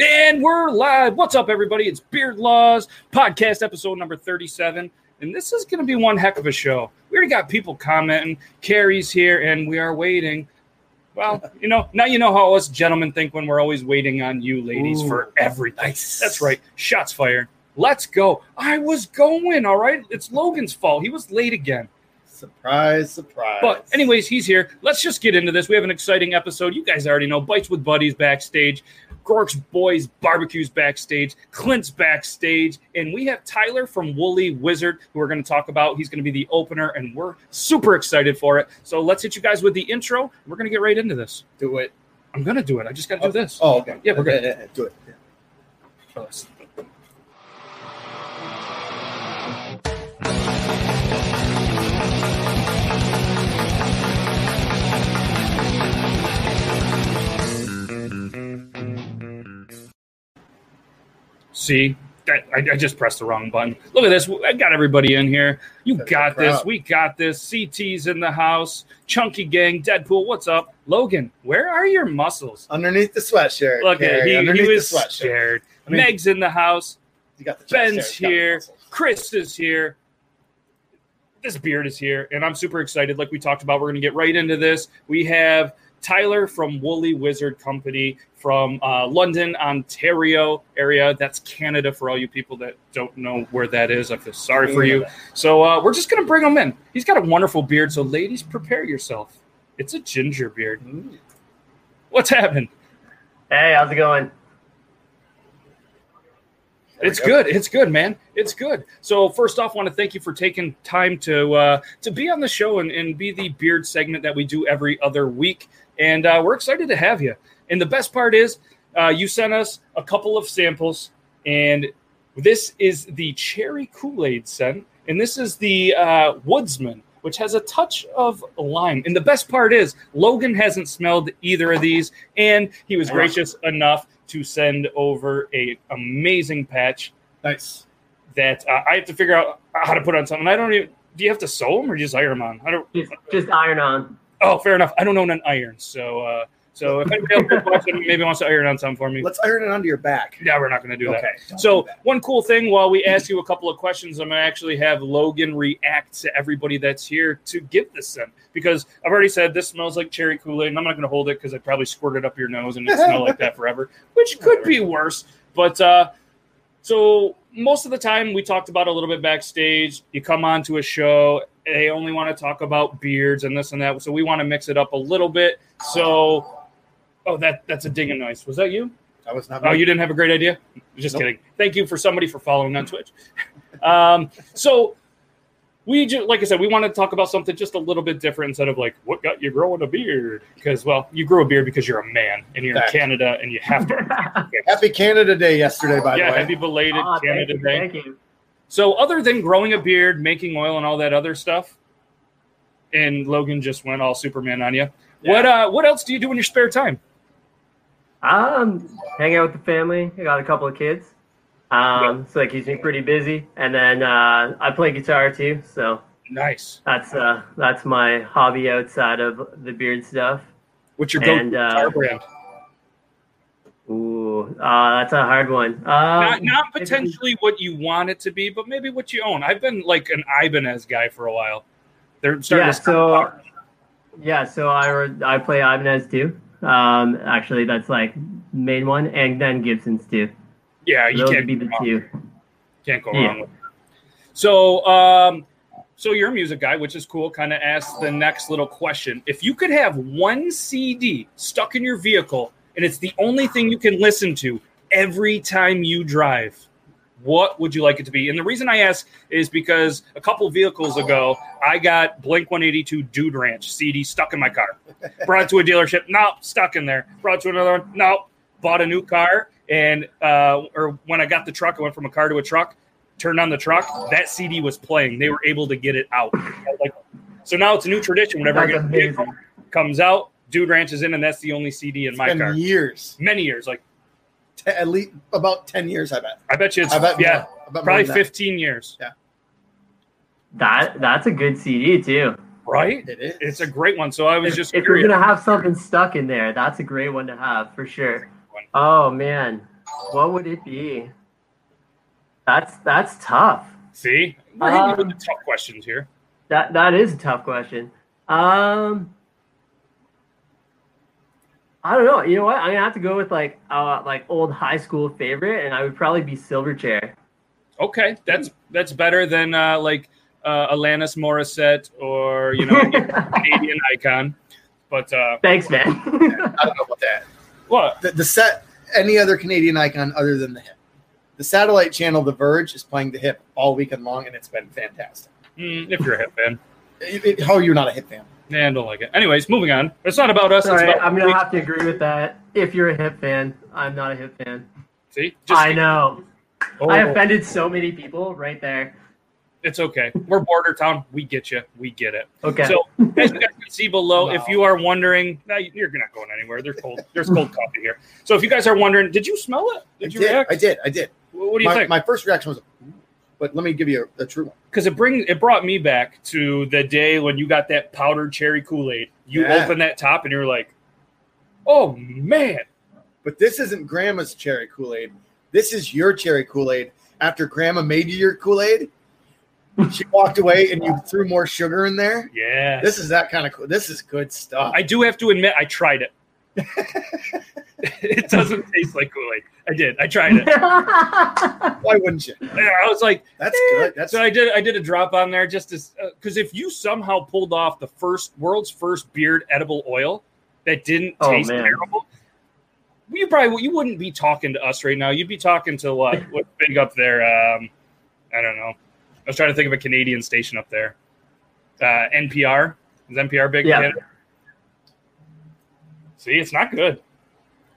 And we're live. What's up, everybody? It's Beard Laws podcast episode number 37. And this is going to be one heck of a show. We already got people commenting. Carrie's here, and we are waiting. Well, you know, now you know how us gentlemen think when we're always waiting on you ladies Ooh, for everything. nice. That's right. Shots fired. Let's go. I was going, all right? It's Logan's fault. He was late again. Surprise, surprise. But anyways, he's here. Let's just get into this. We have an exciting episode. You guys already know. Bites with Buddies backstage. Groark's Boys Barbecues backstage. Clint's backstage. And we have Tyler from Woolly Wizard who we're going to talk about. He's going to be the opener, and we're super excited for it. So let's hit you guys with the intro. We're going to get right into this. do it. I'm going to do it. I just got to do oh. this. Oh, okay. Yeah, we're good. Yeah, yeah, do it. Yeah. See, that, I, I just pressed the wrong button. Look at this. I got everybody in here. You That's got this. We got this. CT's in the house. Chunky Gang, Deadpool. What's up? Logan, where are your muscles? Underneath the sweatshirt. Look at Carrie, he, he was scared. I mean- Meg's in the house. You got the Ben's there, it's got the here. Chris is here. This beard is here, and I'm super excited. Like we talked about, we're going to get right into this. We have Tyler from Woolly Wizard Company from uh, London, Ontario area. That's Canada for all you people that don't know where that is. I feel sorry for you. So uh, we're just going to bring him in. He's got a wonderful beard. So ladies, prepare yourself. It's a ginger beard. Mm. What's happening? Hey, how's it going? It's go. good. It's good, man. It's good. So first off, want to thank you for taking time to uh, to be on the show and, and be the beard segment that we do every other week. And uh, we're excited to have you. And the best part is, uh, you sent us a couple of samples, and this is the cherry Kool Aid scent, and this is the uh, Woodsman, which has a touch of lime. And the best part is, Logan hasn't smelled either of these, and he was gracious enough to send over a amazing patch Nice. that uh, I have to figure out how to put on something. I don't even. Do you have to sew them or just iron them on? I don't. Just, just iron on. Oh, fair enough. I don't own an iron, so uh, so if anybody else watching, maybe wants to iron on something for me. Let's iron it onto your back. Yeah, we're not going to do that. okay. don't So do that. one cool thing while we ask you a couple of questions, I'm gonna actually have Logan react to everybody that's here to give this scent because I've already said this smells like cherry Kool-Aid, and I'm not gonna hold it because I probably squirted up your nose and it smell like that forever, which could be worse. But uh, so most of the time we talked about a little bit backstage. You come on to a show, they only want to talk about beards and this and that, so we want to mix it up a little bit. So, oh, that that's a dinging noise. Was that you? that was not. Oh, you didn't have a great idea? Just Nope. kidding. Thank you for somebody for following on Twitch. um, so we just, like I said, we want to talk about something just a little bit different instead of like what got you growing a beard? Because well, you grew a beard because you're a man and you're Fact. in Canada and you have to. Happy Canada Day yesterday, by yeah, the way. Yeah, happy belated Aw, thank Canada you, Day. Thank you. So other than growing a beard, making oil, and all that other stuff, and Logan just went all Superman on you. Yeah. What uh, what else do you do in your spare time? Um, hang out with the family. I got a couple of kids. Um, so that keeps me pretty busy. And then uh, I play guitar too. So Nice. that's uh, that's my hobby outside of the beard stuff. What's your And, uh, guitar brand? Ooh, uh, that's a hard one. Um, not, not potentially what you want it to be, but maybe what you own. I've been like an Ibanez guy for a while. They're starting Yeah, to so yeah, so I I play Ibanez too. Um, actually, that's like main one, and then Gibson's too. yeah, you Those can't be the wrong. two. Can't go Yeah. wrong with. It. So, um, so you're a music guy, which is cool. Kind of ask the next little question: If you could have one CD stuck in your vehicle, and it's the only thing you can listen to every time you drive, what would you like it to be? And the reason I ask is because a couple vehicles ago, I got Blink 182 Dude Ranch CD stuck in my car. Brought it to a dealership, nope, stuck in there. Brought it to another one, nope. Bought a new car, and uh, or when I got the truck, I went from a car to a truck. Turned on the truck, that CD was playing. They were able to get it out. Like, so now it's a new tradition. Whenever I get a vehicle, comes out, Dude Ranch is in, and that's the only CD in my Been car. years. Many years, like Te- at least about ten years, I bet. I bet you it's I bet. yeah, more. I bet probably than that. 15 years, Yeah. That that's a good CD too. right? It is. It's a great one. So I was If, just if you're gonna have something stuck in there, that's a great one to have for sure. Oh man, What would it be? That's that's tough. See, we're hitting you with Um, the tough questions here. That that is a tough question. Um, I don't know. You know what? I'm gonna have to go with like uh like old high school favorite, and I would probably be Silverchair. Okay, that's that's better than uh, like uh, Alanis Morissette or you know Canadian icon. But uh, Thanks, man. I don't know about that. what? The, the set, any other Canadian icon other than the hip. The satellite channel, The Verge, is playing the hip all weekend long, and it's been fantastic. Mm, if you're a hip fan, It- it- how are you not a hip fan? Yeah, I don't like it. Anyways, moving on. It's not about us. All it's about I'm gonna have to agree with that. If you're a hip fan, I'm not a hip fan. see. I know. Oh, I offended so many people right there. it's okay. We're border town. We get you. We get it. Okay. So as you guys can see below, if you are wondering, nah, you're not going anywhere. There's cold. There's cold coffee here. So if you guys are wondering, did you smell it? I Did you did. react? I did. I did. What what do you my, think? my first reaction was, "Ooh," but let me give you a, a true one. because it brings it brought me back to the day when you got that powdered cherry Kool Aid. You Yeah. open that top and you're like, "Oh man!" But this isn't Grandma's cherry Kool Aid. This is your cherry Kool Aid. After Grandma made you your Kool Aid, she walked away and you threw more sugar in there. Yeah, This is that kind of cool. This is good stuff. I do have to admit, I tried it. it doesn't taste like Kool Aid. I did. I tried it. Why wouldn't you? I was like, That's eh. good. That's so I did. I did a drop on there just as because if you somehow pulled off the first world's first beard edible oil that didn't Oh, taste man. terrible, you probably you wouldn't be talking to us right now. You'd be talking to what? What's big up there? Um, I don't know. I was trying to think of a Canadian station up there. Uh, NPR is NPR big? in Yeah. Canada? See, it's not good.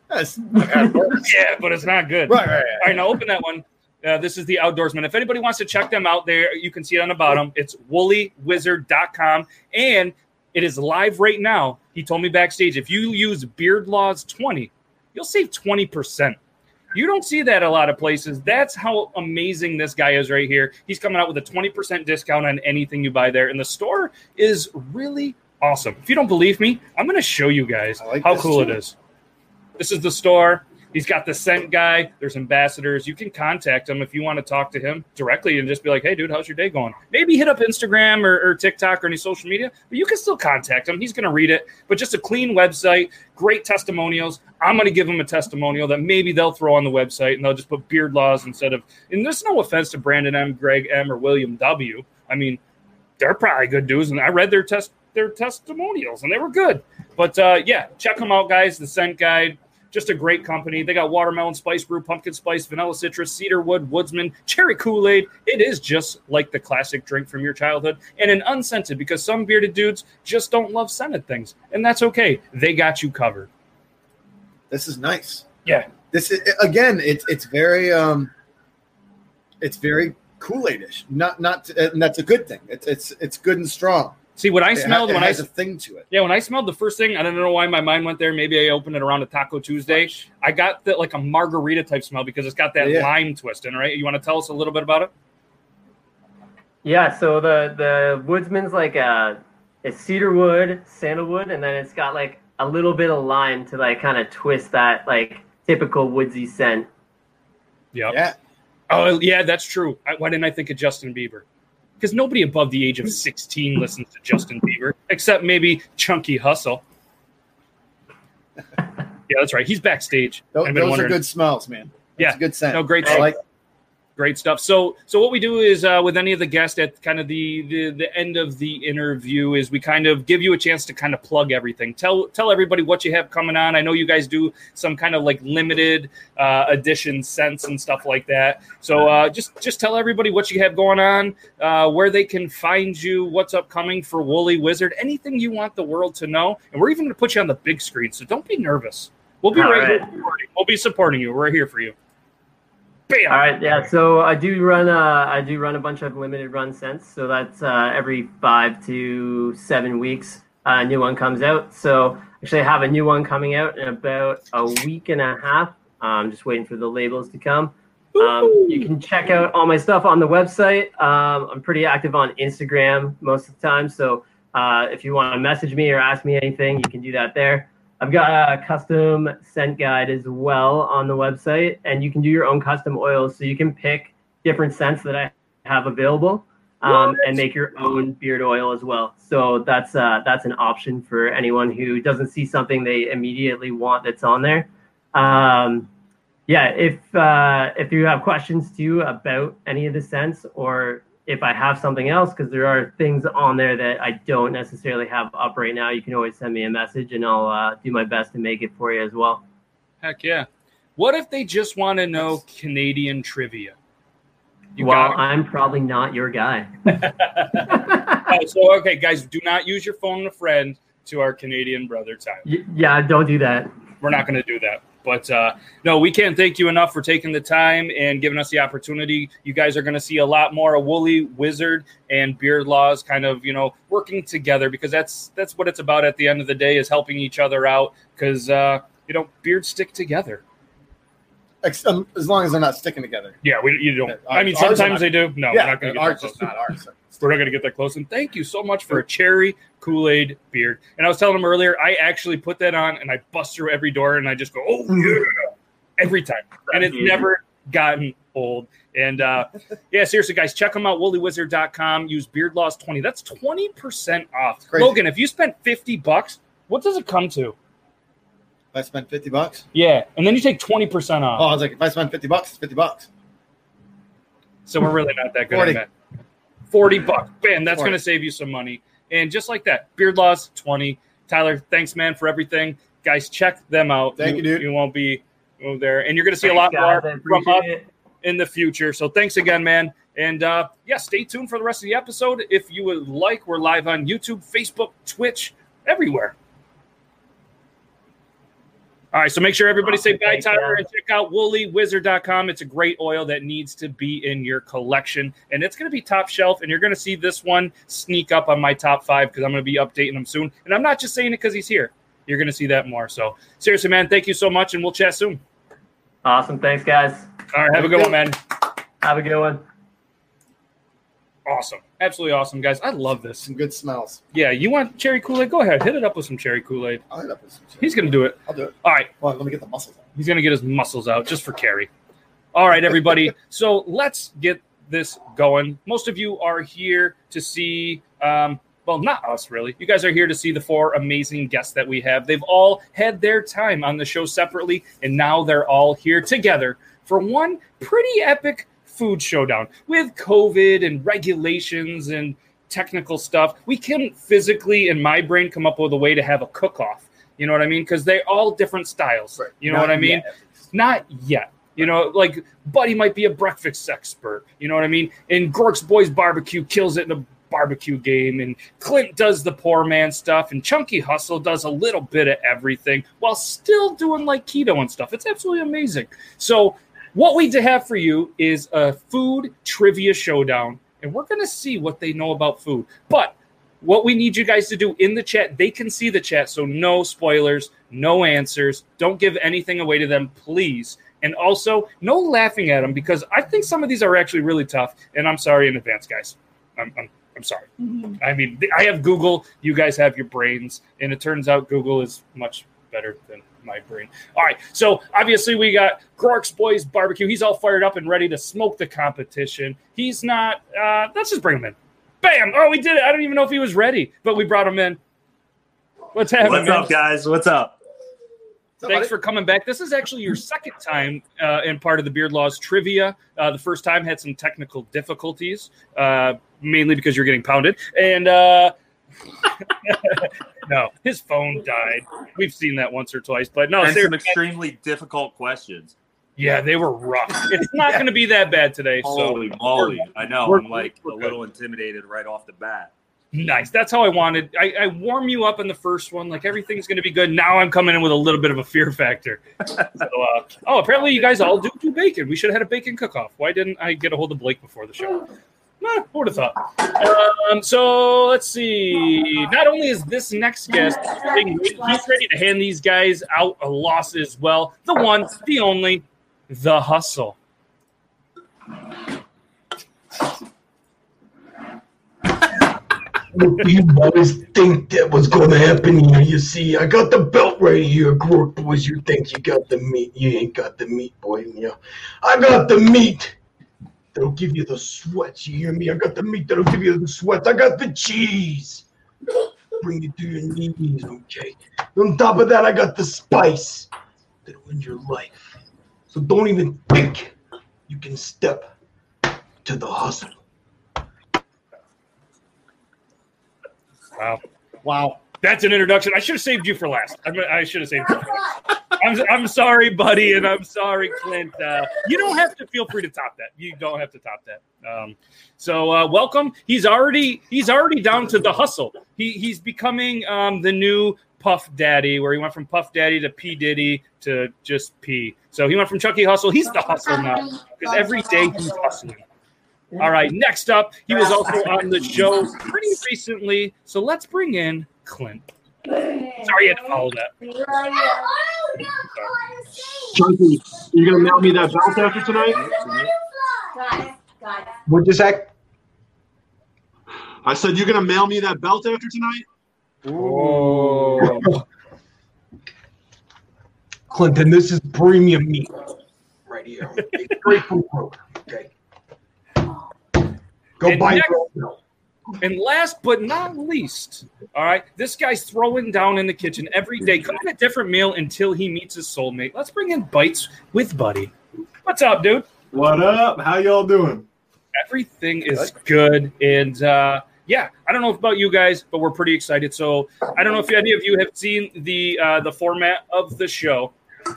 That's I've had worse. Yeah, but it's not good. right, right, right. All right, now open that one. Uh, this is the Outdoorsman. If anybody wants to check them out there, you can see it on the bottom. It's woolywizard.com and it is live right now. He told me backstage if you use Beard Laws 20, you'll save 20%. You don't see that a lot of places. That's how amazing this guy is right here. He's coming out with a 20% discount on anything you buy there. And the store is really awesome. If you don't believe me, I'm going to show you guys like how cool too. it is. This is the store. He's got the scent guy. There's ambassadors. You can contact him if you want to talk to him directly and just be like, hey, dude, how's your day going? Maybe hit up Instagram or, or TikTok or any social media, but you can still contact him. He's going to read it. But just a clean website, great testimonials. I'm going to give him a testimonial that maybe they'll throw on the website and they'll just put beard laws instead of. And there's no offense to Brandon M, Greg M, or William W. I mean, they're probably good dudes, and I read their test their testimonials, and they were good. But uh, yeah, check them out, guys. The Scent Guide, just a great company. They got watermelon spice brew, pumpkin spice, vanilla citrus, cedar wood, woodsman, cherry Kool Aid. It is just like the classic drink from your childhood, and an unscented because some bearded dudes just don't love scented things, and that's okay. They got you covered. This is nice. Yeah. This is again. It's it's very um. It's very Kool Aid-ish. Not not, and that's a good thing. It's it's it's good and strong. See what I It smelled it when I has a thing to it. Yeah, when I smelled the first thing, I don't know why my mind went there. Maybe I opened it around a Taco Tuesday. I got the like a margarita type smell because it's got that Yeah. lime twist in it, right? You want to tell us a little bit about it? Yeah, so the the woodsman's like a it's cedar wood, sandalwood, and then it's got like a little bit of lime to like kind of twist that like typical woodsy scent. Yep. Yeah. Oh, yeah, that's true. I, why didn't I think of Justin Bieber? Because nobody above the age of hmm. 16 listens to Justin Bieber, except maybe Chunky Hustle. yeah, that's right. He's backstage. Those, those are good smells, man. That's Yeah. a good scent. No, great I like. Great stuff. So, so what we do is uh, with any of the guests at kind of the, the the end of the interview is we kind of give you a chance to kind of plug everything. Tell tell everybody what you have coming on. I know you guys do some kind of like limited uh, edition scents and stuff like that. So uh, just just tell everybody what you have going on, uh, where they can find you, what's upcoming for Woolly Wizard, anything you want the world to know. And we're even going to put you on the big screen, so don't be nervous. We'll be right, right. here We'll be supporting you. We're here for you. Bam. All right, yeah. So I do run uh I do run a bunch of limited run scents. So that's uh, every five to seven weeks uh, a new one comes out. So actually, I have a new one coming out in about a week and a half. I'm just waiting for the labels to come. Um, you can check out all my stuff on the website. Um, I'm pretty active on Instagram most of the time. So uh, if you want to message me or ask me anything, you can do that there. I've got a custom scent guide as well on the website, and you can do your own custom oils. So you can pick different scents that I have available um, and make your own beard oil as well. So that's uh, that's an option for anyone who doesn't see something they immediately want that's on there. Um, yeah, if uh, if you have questions too about any of the scents, or if I have something else, because there are things on there that I don't necessarily have up right now, you can always send me a message, and I'll uh, do my best to make it for you as well. Heck yeah! What if they just want to know Canadian trivia? You well, I'm probably not your guy. oh, so okay, guys, do not use your phone a friend to our Canadian brother Tyler. Y- yeah, don't do that. We're not going to do that. But uh, no, we can't thank you enough for taking the time and giving us the opportunity. You guys are going to see a lot more of Woolly Wizard and Beard Laws kind of you know working together because that's that's what it's about at the end of the day is helping each other out because uh, you know beards stick together. Um, as long as they're not sticking together. Yeah, we you don't. I mean, sometimes they do. No, yeah, we're not going to get that Not ours. We're not going to get that close. And thank you so much for a cherry Kool Aid beard. And I was telling him earlier, I actually put that on and I bust through every door and I just go, oh yeah, every time, and it's never gotten old. And uh, yeah, seriously, guys, check them out. WoollyWizard.com. Use Beard Laws twenty. That's twenty percent off. Logan, if you spent fifty bucks, what does it come to? If I spent 50 bucks? Yeah. And then you take 20% off. Oh, I was like, if I spend 50 bucks, it's 50 bucks. So we're really not that good 40. at that. 40 bucks. Bam, that's going to save you some money. And just like that, Beard Laws 20. Tyler, thanks, man, for everything. Guys, check them out. Thank you, you dude. You won't be there. And you're going to see thanks, a lot guys, more from us in the future. So thanks again, man. And uh, yeah, stay tuned for the rest of the episode. If you would like, we're live on YouTube, Facebook, Twitch, everywhere. All right, so make sure everybody say bye, Tyler, and check out woollywizard.com. It's a great oil that needs to be in your collection, and it's going to be top shelf. And you're going to see this one sneak up on my top five because I'm going to be updating them soon. And I'm not just saying it because he's here. You're going to see that more. So seriously, man, thank you so much, and we'll chat soon. Awesome, thanks, guys. All right, have a good one, man. Have a good one awesome. Absolutely awesome, guys. I love this. Some good smells. Yeah, you want cherry Kool Aid? Go ahead, hit it up with some cherry Kool Aid. I'll hit up with some. He's gonna do it. I'll do it. All right. Well, let me get the muscles out. He's gonna get his muscles out just for Carrie. All right, everybody. so let's get this going. Most of you are here to see. Um, well, not us really. You guys are here to see the four amazing guests that we have. They've all had their time on the show separately, and now they're all here together for one pretty epic food showdown with COVID and regulations and technical stuff. We can physically, in my brain, come up with a way to have a cook off. You know what I mean? Because they're all different styles. Right. You know Not what I mean? Yet. Not yet. You know, like Buddy might be a breakfast expert. You know what I mean? And Groark's Boys Barbecue kills it in a barbecue game, and Clint does the poor man stuff, and Chunky Hustle does a little bit of everything while still doing like keto and stuff. It's absolutely amazing. So what we have for you is a food trivia showdown, and we're going to see what they know about food. But what we need you guys to do in the chat, they can see the chat, so no spoilers, no answers. Don't give anything away to them, please. And also, no laughing at them because I think some of these are actually really tough. And I'm sorry in advance, guys. I'm, I'm, I'm sorry. Mm-hmm. I mean, I have Google, you guys have your brains, and it turns out Google is much better than my brain. All right, so obviously we got Groark's Boys Barbecue. He's all fired up and ready to smoke the competition. He's not. Uh, let's just bring him in. Bam! Oh, we did it. I don't even know if he was ready, but we brought him in. What's happening? What's up, guys? What's up? Thanks for coming back. This is actually your second time uh, in part of the Beard Laws trivia. Uh, the first time had some technical difficulties, uh, mainly because you're getting pounded. And uh, no, his phone died. We've seen that once or twice, but no, and some extremely difficult questions. Yeah, they were rough. It's not yeah. going to be that bad today. Holy so moly! I know. I'm like a little intimidated right off the bat. Nice. That's how I wanted. I, I warm you up in the first one, like everything's going to be good. Now I'm coming in with a little bit of a fear factor. so, uh, oh, apparently you guys all do do bacon. We should have had a bacon cook-off. Why didn't I get a hold of Blake before the show? Eh, who would have thought? Um, so let's see. Not only is this next guest, he's ready to hand these guys out a loss as well. The one, the only, the hustle. You boys think that was going to happen here? You see, I got the belt right here, Groot boys. You think you got the meat? You ain't got the meat, boy. Yeah, I got the meat that'll give you the sweats. You hear me? I got the meat that'll give you the sweats. I got the cheese. Bring you to your knees, okay? On top of that, I got the spice that'll end your life. So don't even think you can step to the hustle. Wow. Wow. That's an introduction. I should have saved you for last. I, I should have saved you. I'm, I'm sorry, buddy, and I'm sorry, Clint. Uh, you don't have to feel free to top that. You don't have to top that. Um, so uh, welcome. He's already he's already down to the hustle. He he's becoming um, the new Puff Daddy, where he went from Puff Daddy to P Diddy to just P. So he went from Chucky Hustle. He's the hustle now because every day he's hustling. All right. Next up, he was also on the show pretty recently. So let's bring in Clint. Sorry, you had to follow that. Chunky, you gonna mail me that belt after tonight? What'd you say? I said you're gonna mail me that belt after tonight. Oh. Clinton, this is premium meat right here. It's Straight from Kroger. Okay. Go And buy next- your own belt. And last but not least, all right, this guy's throwing down in the kitchen every day, cooking a different meal until he meets his soulmate. Let's bring in Bites with Buddy. What's up, dude? What up? How y'all doing? Everything is good. And uh, yeah, I don't know about you guys, but we're pretty excited. So I don't know if any of you have seen the uh, the format of the show.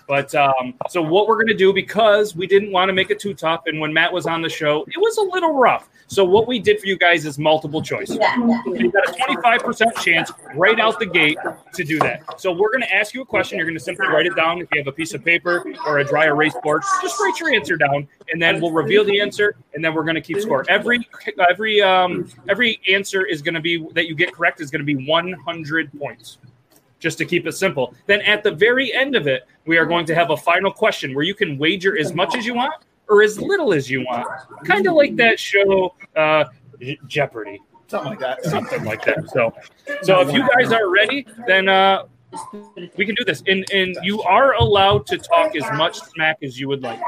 But um, so what we're gonna do because we didn't want to make it too tough, and when Matt was on the show, it was a little rough. So what we did for you guys is multiple choice. You've got a 25% chance right out the gate to do that. So we're going to ask you a question. You're going to simply write it down. If you have a piece of paper or a dry erase board, just write your answer down, and then we'll reveal the answer, and then we're going to keep score. Every every um every answer is going to be that you get correct is going to be 100 points. Just to keep it simple. Then at the very end of it, we are going to have a final question where you can wager as much as you want or as little as you want. Kind of like that show uh, Jeopardy Something like that. something like that. So, so if you guys are ready, then uh, we can do this. And and you are allowed to talk as much smack as you would like.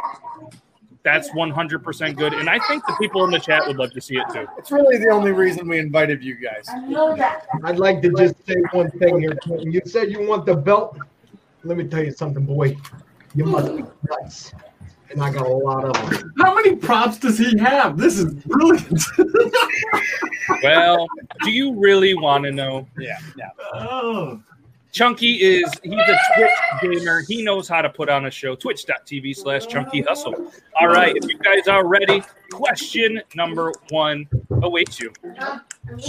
That's 100% good. And I think the people in the chat would love to see it too. It's really the only reason we invited you guys. I'd like to just say one thing here, Clinton. You said you want the belt. Let me tell you something, boy. You must be nuts. And I got a lot of them. How many props does he have? This is brilliant. Well, do you really want to know? Yeah, yeah. oh. Chunky is he's a Twitch gamer. He knows how to put on a show. Twitch.tv slash Chunky Hustle. All right, if you guys are ready, question number one oh, awaits you.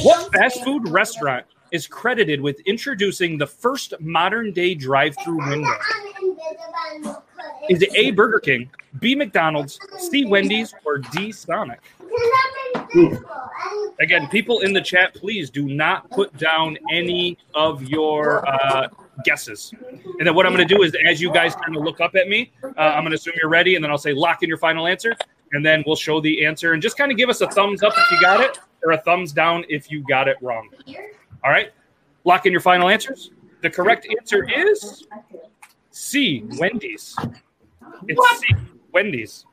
What fast food restaurant is credited with introducing the first modern day drive through window? Is it A, Burger King, B, McDonald's, C, Wendy's, or D, Sonic? Again, people in the chat, please do not put down any of your uh, guesses. And then what I'm going to do is, as you guys kind of look up at me, uh, I'm going to assume you're ready, and then I'll say lock in your final answer, and then we'll show the answer, and just kind of give us a thumbs up if you got it, or a thumbs down if you got it wrong. All right, lock in your final answers. The correct answer is C, Wendy's. It's C, Wendy's.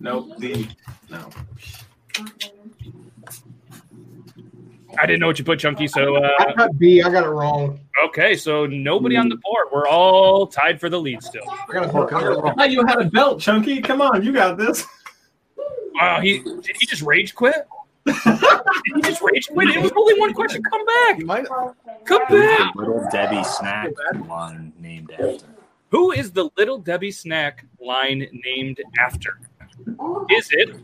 Nope. The no. I didn't know what you put, Chunky. So uh, I got B. I got it wrong. okay, so nobody on the board. We're all tied for the lead still. I got it wrong. I got it I wrong. thought you had a belt, Chunky. Come on, you got this. Wow, he did he just rage quit? Did he just rage quit? It was only one question. Come back. You might Come back. Little Debbie snack line named after. Who is the Little Debbie snack line named after? Is it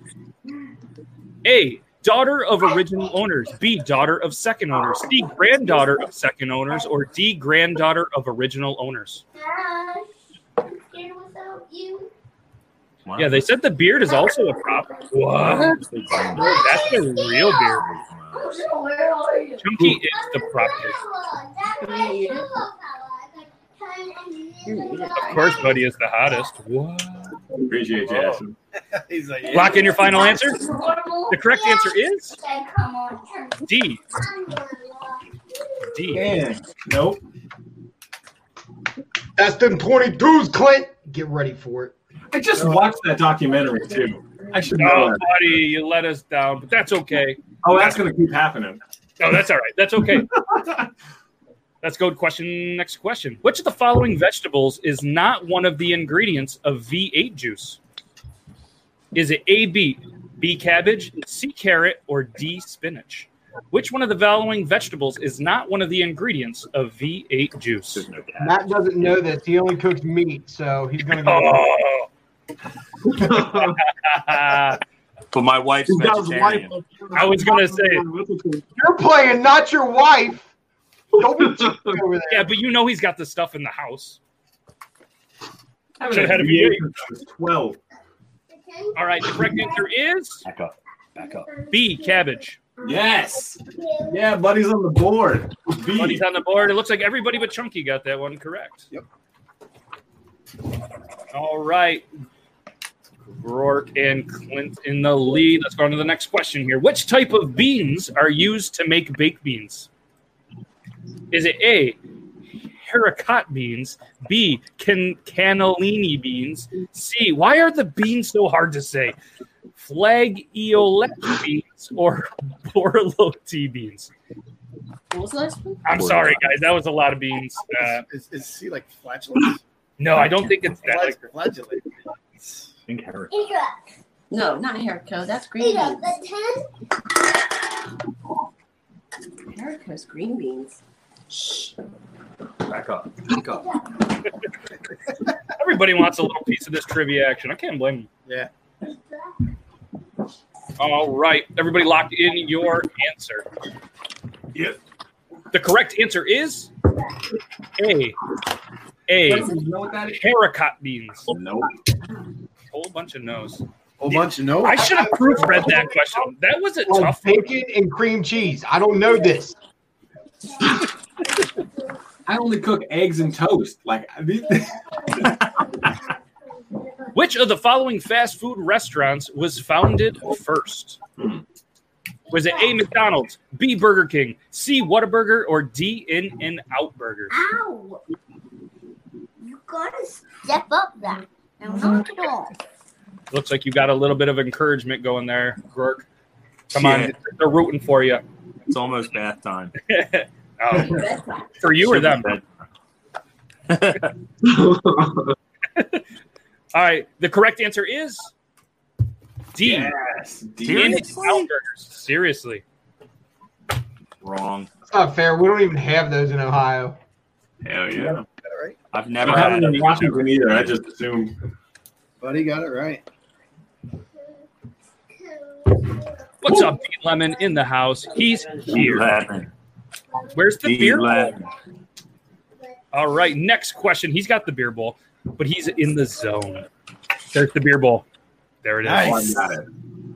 A, daughter of original owners, B, daughter of second owners, C, granddaughter of second owners, or D, granddaughter of original owners? Wow. Yeah, they said the beard is also a prop. What? That's the real beard. Chunky is the prop. Of course, Buddy is the hottest. What? Appreciate you, Ashton. he's like Lock in your final answer. The correct answer is D. D? Man, nope. That's them 22s, Clint. Get ready for it. I just watched that documentary too. I should know Oh, that. buddy, you let us down, but that's okay. Oh, that's gonna keep happening. No, that's all right. That's okay. Let's go to question. Next question. Which of the following vegetables is not one of the ingredients of V8 juice? Is it A beet, B cabbage, C carrot, or D spinach? Which one of the following vegetables is not one of the ingredients of V8 juice? No. Matt doesn't know this. He only cooks meat, so he's gonna go. Oh. But my wife's He's got his wife vegetarian. up here. I was gonna say- You're playing, not your wife. Don't be over there. yeah, but you know he's got the stuff in the house. I Should've had had a V8. V8 since I was Twelve. All right, the correct answer is Back up. Back up. B cabbage. Yes. Yeah, buddy's on the board. V. Buddy's on the board. It looks like everybody but Chunky got that one correct. Yep. All right. Rourke and Clint in the lead. Let's go on to the next question here. Which type of beans are used to make baked beans? Is it A, haricot beans, B, can cannellini beans, C, why are the beans so hard to say? Flageolet beans or borlotti beans? What was the last one? I'm sorry, guys. That was a lot of beans. Uh, Is, is he like flatulence? no, I don't think it's that. Like, Flatulate. Think Harry. No, not Herico. That's green beans. Herico's green beans. Shh. Back up. Back up. everybody wants a little piece of this trivia action. I can't blame them. Yeah. All right, everybody, locked in your answer. Yep. The correct answer is A. A. You know what that is? Haricot beans. Nope. Whole bunch of no's. Whole bunch of no. I should have proofread that question. That was a Like tough one. bacon and cream cheese. I don't know this. I only cook eggs and toast. Like these- Which of the following fast food restaurants was founded first? Was it A. McDonald's, B. Burger King, C. Whataburger, or D. In and Out Burger? Ow! You gotta step up that. Now knock it off. Looks like you got a little bit of encouragement going there, Rourke. Come Yeah. on, they're rooting for you. It's almost bath time. oh, for you or them? All right, the correct answer is D. yes. In and Seriously? Seriously. Wrong. It's not fair. We don't even have those in Ohio. Hell yeah. Got it right. I've never don't had it in it. Washington either. I just assumed. Buddy got it right. What's up, Pete Lemon in the house? He's here. Where's the Be beer? bowl? All right, next question. He's got the beer bowl, but he's in the zone. There's the beer bowl. There it is. Nice. I got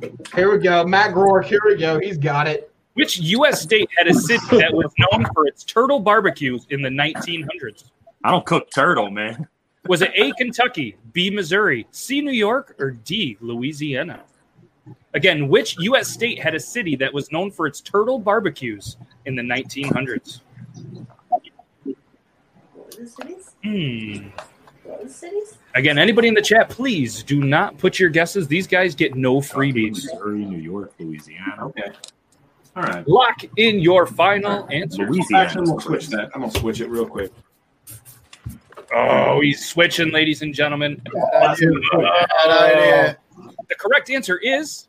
it. Here we go. Matt Groark. Here we go. He's got it. Which U.S. state had a city that was known for its turtle barbecues in the 1900s? I don't cook turtle, man. Was it A, Kentucky, B, Missouri, C, New York, or D, Louisiana? Again, which U.S. state had a city that was known for its turtle barbecues in the 1900s? What were the cities? Hmm. What were the cities? Again, anybody in the chat, please do not put your guesses. These guys get no freebies. Missouri, New York, Louisiana. Okay. All right. Lock in your final answer. Louisiana. Actually, I'm gonna switch that. I'm gonna switch it real quick. Oh, he's switching, ladies and gentlemen. Bad idea. The correct answer is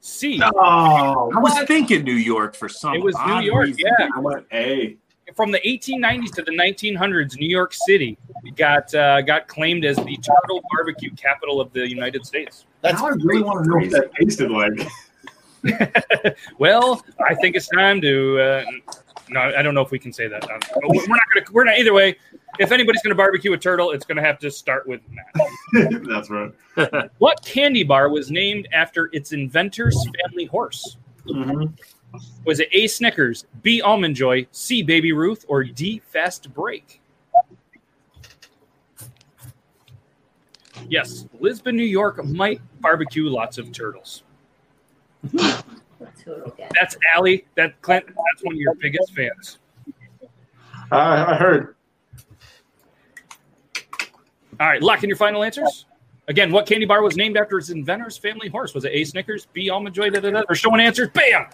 C. Oh, I was thinking New York for some. It was New York, reason. yeah. I went A. From the 1890s to the 1900s, New York City got uh, got claimed as the turtle barbecue capital of the United States. That's now I really want to know what that tasted like. Well, I think it's time to. Uh, no, I don't know if we can say that. Um, we're not going to. We're not either way. If anybody's going to barbecue a turtle, it's going to have to start with Matt. That's right. What candy bar was named after its inventor's family horse? Mhm. Was it A. Snickers, B. Almond Joy, C. Baby Ruth, or D. Fast Break? Yes, Lisbon, New York might barbecue lots of turtles. That's who. That's Allie. That Clint. That's one of your biggest fans. I, I heard. All right, lock in your final answers. Again, what candy bar was named after its inventor's family horse? Was it A. Snickers, B. Almond Joy? Da, da, da, or showing answers? Bam!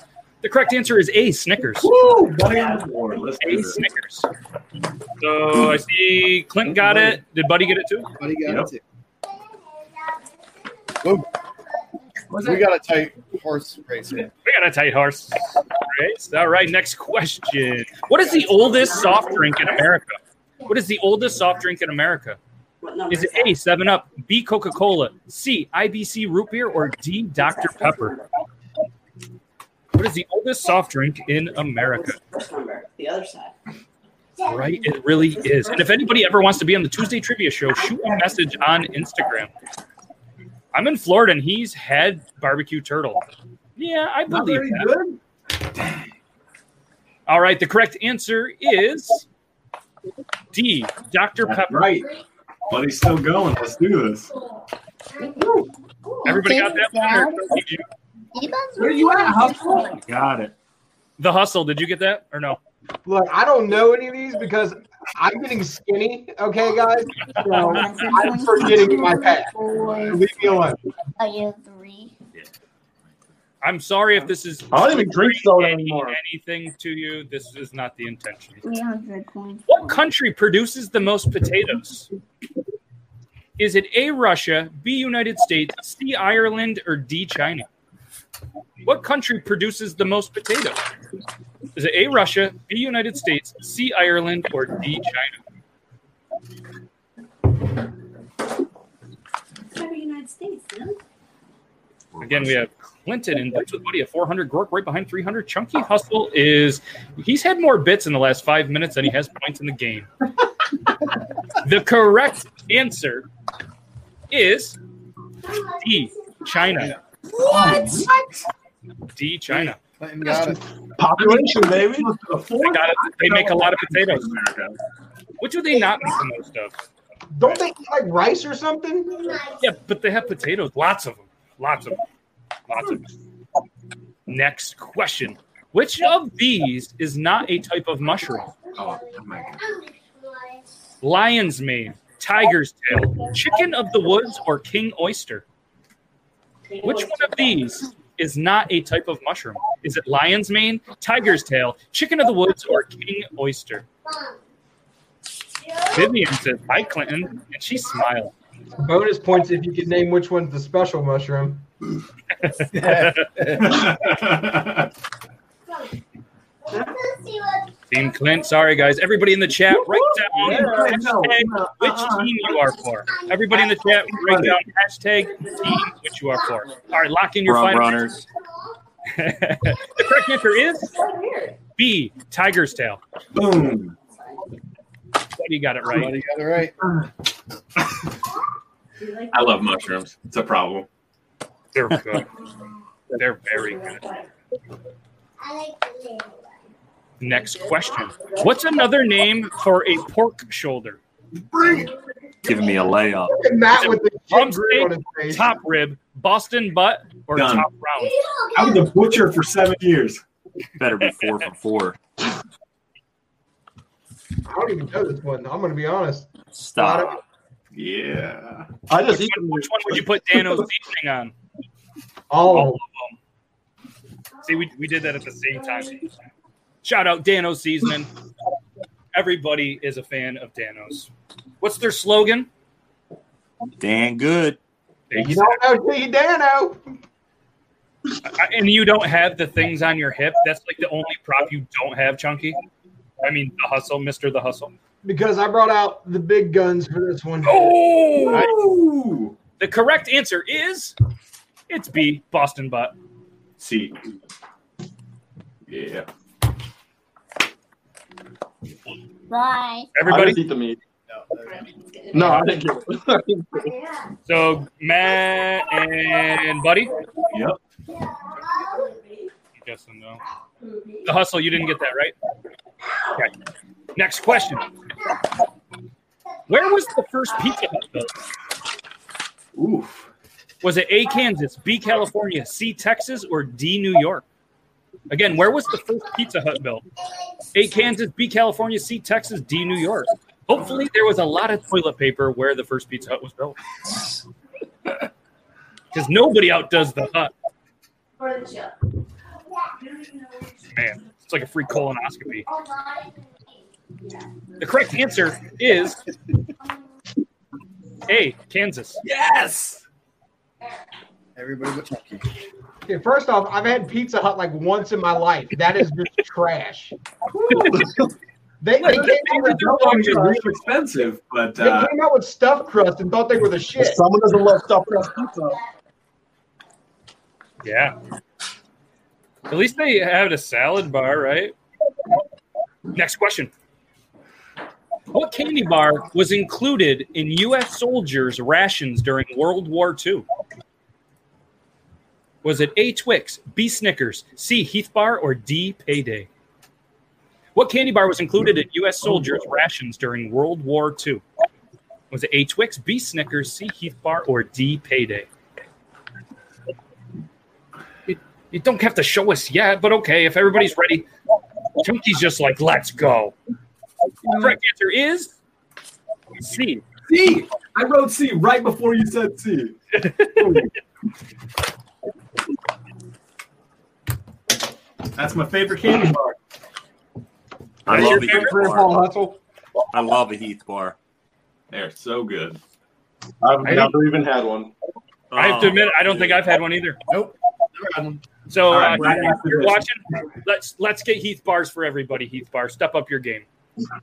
The correct answer is A. Snickers. Woo! Buddy on the board. Let's do A. Snickers. So I see Clint got it. Did Buddy get it too? Buddy got Yep. it too. Boom. We got a tight horse race here. We got a tight horse race. All right, next question. What is the oldest soft drink in America? What is the oldest soft drink in America? Is it that? A, 7 Up, B, Coca Cola, C, IBC root beer, or D, Dr. Pepper? What is the oldest soft drink in America? The other side. Right, it really is. And if anybody ever wants to be on the Tuesday Trivia Show, shoot a message on Instagram. I'm in Florida and he's had barbecue turtle. Yeah, I Not believe very that. good. All right, the correct answer is D, Dr. That's Pepper. right. But he's still going. Let's do this. Everybody got that one? or did you- Where you at, Hustle? Got it. The hustle, did you get that or no? Look, I don't know any of these because I'm getting skinny. Okay, oh. guys. So I'm forgetting my path. Leave me alone. Are you three? I'm sorry if this is I don't even drink soda any, anymore. anything to you. This is not the intention. 300 coins. What country produces the most potatoes? Is it A, Russia, B, United States, C, Ireland, or D, China? What country produces the most potatoes? Is it A, Russia, B, United States, C, Ireland, or D, China? United States, no? Again, we have Clinton and Bits with Buddy at 400. Groark right behind 300. Chunky Hustle is, he's had more bits in the last five minutes than he has points in the game. the correct answer is D, China. What? D, China. Clinton got it. Population, baby. The They, got it. they make a lot of potatoes. in America. Which would they not make the most of? Don't they eat like rice or something? Yeah, but they have potatoes. Lots of them. Lots of them. Lots of them. Next question. Which of these is not a type of mushroom? Oh, oh my God. Lion's mane, tiger's tail, chicken of the woods, or king oyster? Which one of these is not a type of mushroom? Is it lion's mane, tiger's tail, chicken of the woods, or king oyster? Vivian says, Hi, Clinton, and she smiled. Bonus points if you can name which one's the special mushroom. Team Clint, sorry guys. Everybody in the chat, write down Yeah, hashtag no, which uh-uh. team you are for. Everybody in the chat, write down hashtag team which you are for. All right, lock in your Front final. runners. the correct answer is B, tiger's tail. Boom. Buddy got it right. Buddy got it right. Do you like I love mushrooms. It's a problem. They're good. They're very good. I like the little one. Next question. What's another name for a pork shoulder? Bring. Giving me a layup. Look at Matt with the Drum shit grin on his steak, top rib, Boston butt, or Done. top round? I was a butcher for seven years. Better be four for four. I don't even know this one. I'm gonna be honest. Stop. Yeah. I just Which one, which one would you put Dan-O's seasoning on? All All of of them. See, we, we did that at the same time. Shout out Dan-O's seasoning. Everybody is a fan of Dan-O's. What's their slogan? Dang good. them. You don't know till you Dano. I- and you don't have the things on your hip. That's like the only prop you don't have, Chunky. I mean, the hustle, Mister the Hustle. Because I brought out the big guns for this one. Oh, Ooh. the correct answer is it's B, Boston butt. C. Yeah. Bye. Everybody. just eat the meat. Let's get it. No, I didn't get it. So Matt and Buddy. Yep. Yes and no. The hustle, you didn't get that right. Okay. Next question. Where was the first Pizza Hut built? Oof. Was it A, Kansas, B, California, C, Texas, or D, New York? Again, where was the first Pizza Hut built? A. Kansas, B. California, C. Texas, D. New York. Hopefully, there was a lot of toilet paper where the first Pizza Hut was built. Because nobody outdoes the hut. For the show. Man, it's like a free colonoscopy. The correct answer is A. Kansas. Yes. Everybody but Chucky. Okay, first off, I've had Pizza Hut like once in my life. That is just trash. They, they, came out with, It's real expensive, but they uh, came out with stuffed crust and thought they were the shit. Someone doesn't love stuffed crust pizza. Yeah. At least they had a salad bar, right? Next question. What candy bar was included in U.S. soldiers' rations during World War II? Was it A. Twix, B. Snickers, C. Heath Bar, or D. Payday? What candy bar was included in U.S. soldiers' rations during World War II? Was it A. Twix, B. Snickers, C. Heath Bar, or D. Payday? You, you don't have to show us yet, but okay, if everybody's ready, Chunky's just like, let's go. The correct answer is C. C. I wrote C right before you said C. That's my favorite candy bar. I That's love your the favorite? Heath Free bar. hustle. I love a Heath bar. They're so good. I've I never even had one. I have to Oh, admit, I don't think I've had one either. Nope. Never had one. So, All uh, right, right if you're watching, let's let's get Heath bars for everybody. Heath bar, step up your game.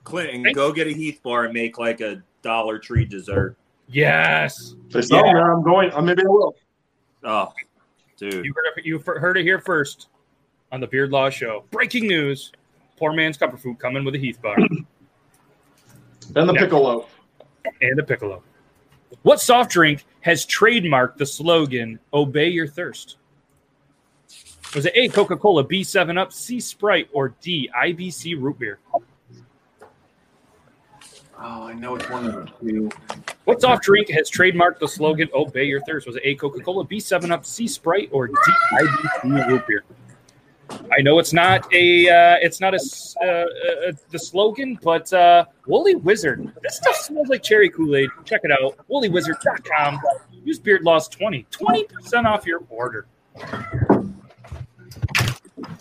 Clinton, Thank- go get a Heath bar and make like a Dollar Tree dessert. Yes, They sell them. I'm going. Uh, maybe I will. Oh, dude. you heard it, you heard it here first on the Beard Law Show. Breaking news: Poor man's comfort food coming with a Heath bar And the Yeah. pickle and a piccolo. What soft drink has trademarked the slogan "Obey your thirst"? Was it A. Coca Cola, B. Seven Up, C. Sprite, or D. IBC root beer? Oh, I know it's one of the two. What soft drink has trademarked the slogan "Obey your thirst"? Was it A. Coca Cola, B. Seven Up, C. Sprite, or D. IBC root beer? I know it's not a uh, it's not a, uh, uh, the slogan, but uh, Woolly Wizard. This stuff smells like cherry Kool Aid. Check it out, WoollyWizard.com. Use Beard Loss 20 20 percent off your order.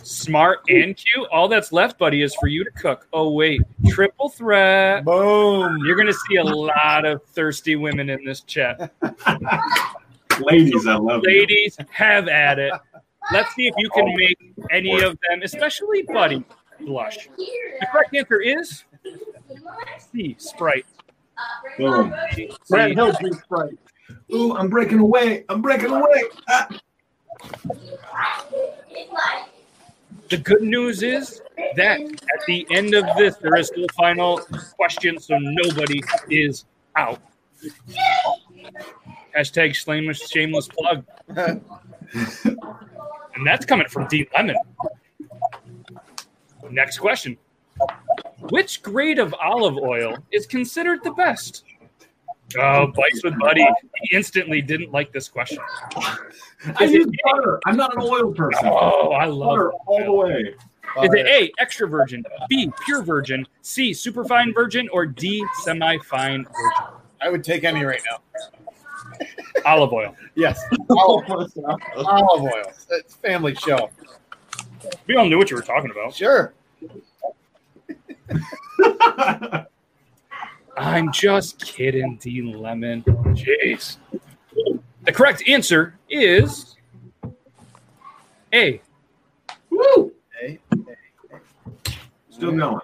Smart and cute. All that's left, buddy, is for you to cook. Oh wait, triple threat. Boom. You're gonna see a lot of thirsty women in this chat. Ladies, I love you. Ladies, have at it. Let's see if you can make any of them, especially Buddy, blush. The correct answer is C. Sprite. Boom. C. Brad Hill drinks Sprite. Ooh, I'm breaking away. I'm breaking away. Ah. The good news is that at the end of this, there is still final question, so nobody is out. Hashtag shameless, shameless plug. And that's coming from Dean Lemon. Next question. Which grade of olive oil is considered the best? Oh, Bites with Buddy. He instantly didn't like this question. I use butter. I'm not an oil person. Oh, I love Butter all the way. Is it A, extra virgin, B, pure virgin, C, superfine virgin, or D, semi-fine virgin? I would take any right now. Olive oil. Yes. Olive, olive oil. It's family show. We all knew what you were talking about. Sure. I'm just kidding, Dean Lemon. Jeez. The correct answer is A. Woo! Hey, Still going.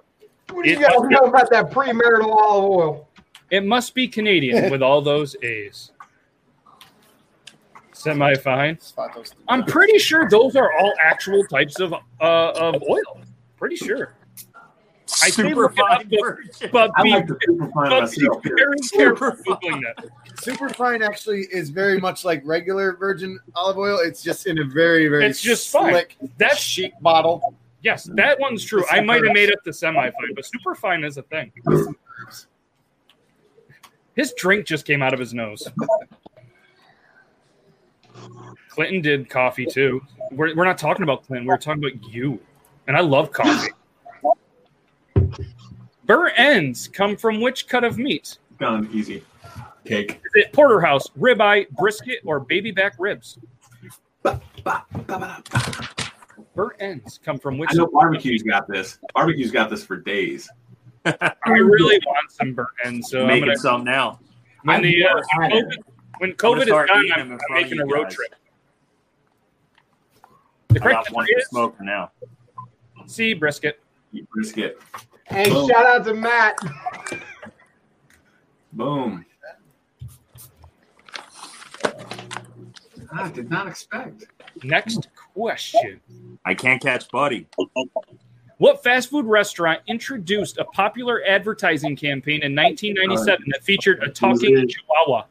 What do you guys know about that premarital olive oil? It must be Canadian with all those A's. Semi-fine. I'm pretty sure those are all actual types of uh, of oil. Pretty sure. I say look it up, but- virgin. But I be, like the superfine but be myself. here. very careful googling that. Superfine actually is very much like regular virgin olive oil. It's just in a very, very It's just fine. slick, That's chic bottle. yes, that one's true. I might have made up the semi-fine, but superfine is a thing. His drink just came out of his nose. Clinton did coffee too. We're, we're not talking about Clinton. We're talking about you. And I love coffee. Burnt ends come from which cut of meat? Done. Easy. Cake. Is it porterhouse, ribeye, brisket, or baby back ribs? Burnt ends come from which? I know barbecue's got this. Barbecue's got this for days. I really want some burnt ends, so I'm Making gonna, some now. when I've the uh, never had it. COVID, when COVID is done, I'm, I'm making a road guys. trip. The I correct got one answer is smoke for now. C brisket. Eat brisket. Hey, Boom. shout out to Matt. Boom. I did not expect. Next question. I can't catch Buddy. What fast food restaurant introduced a popular advertising campaign in 1997 that featured a talking chihuahua?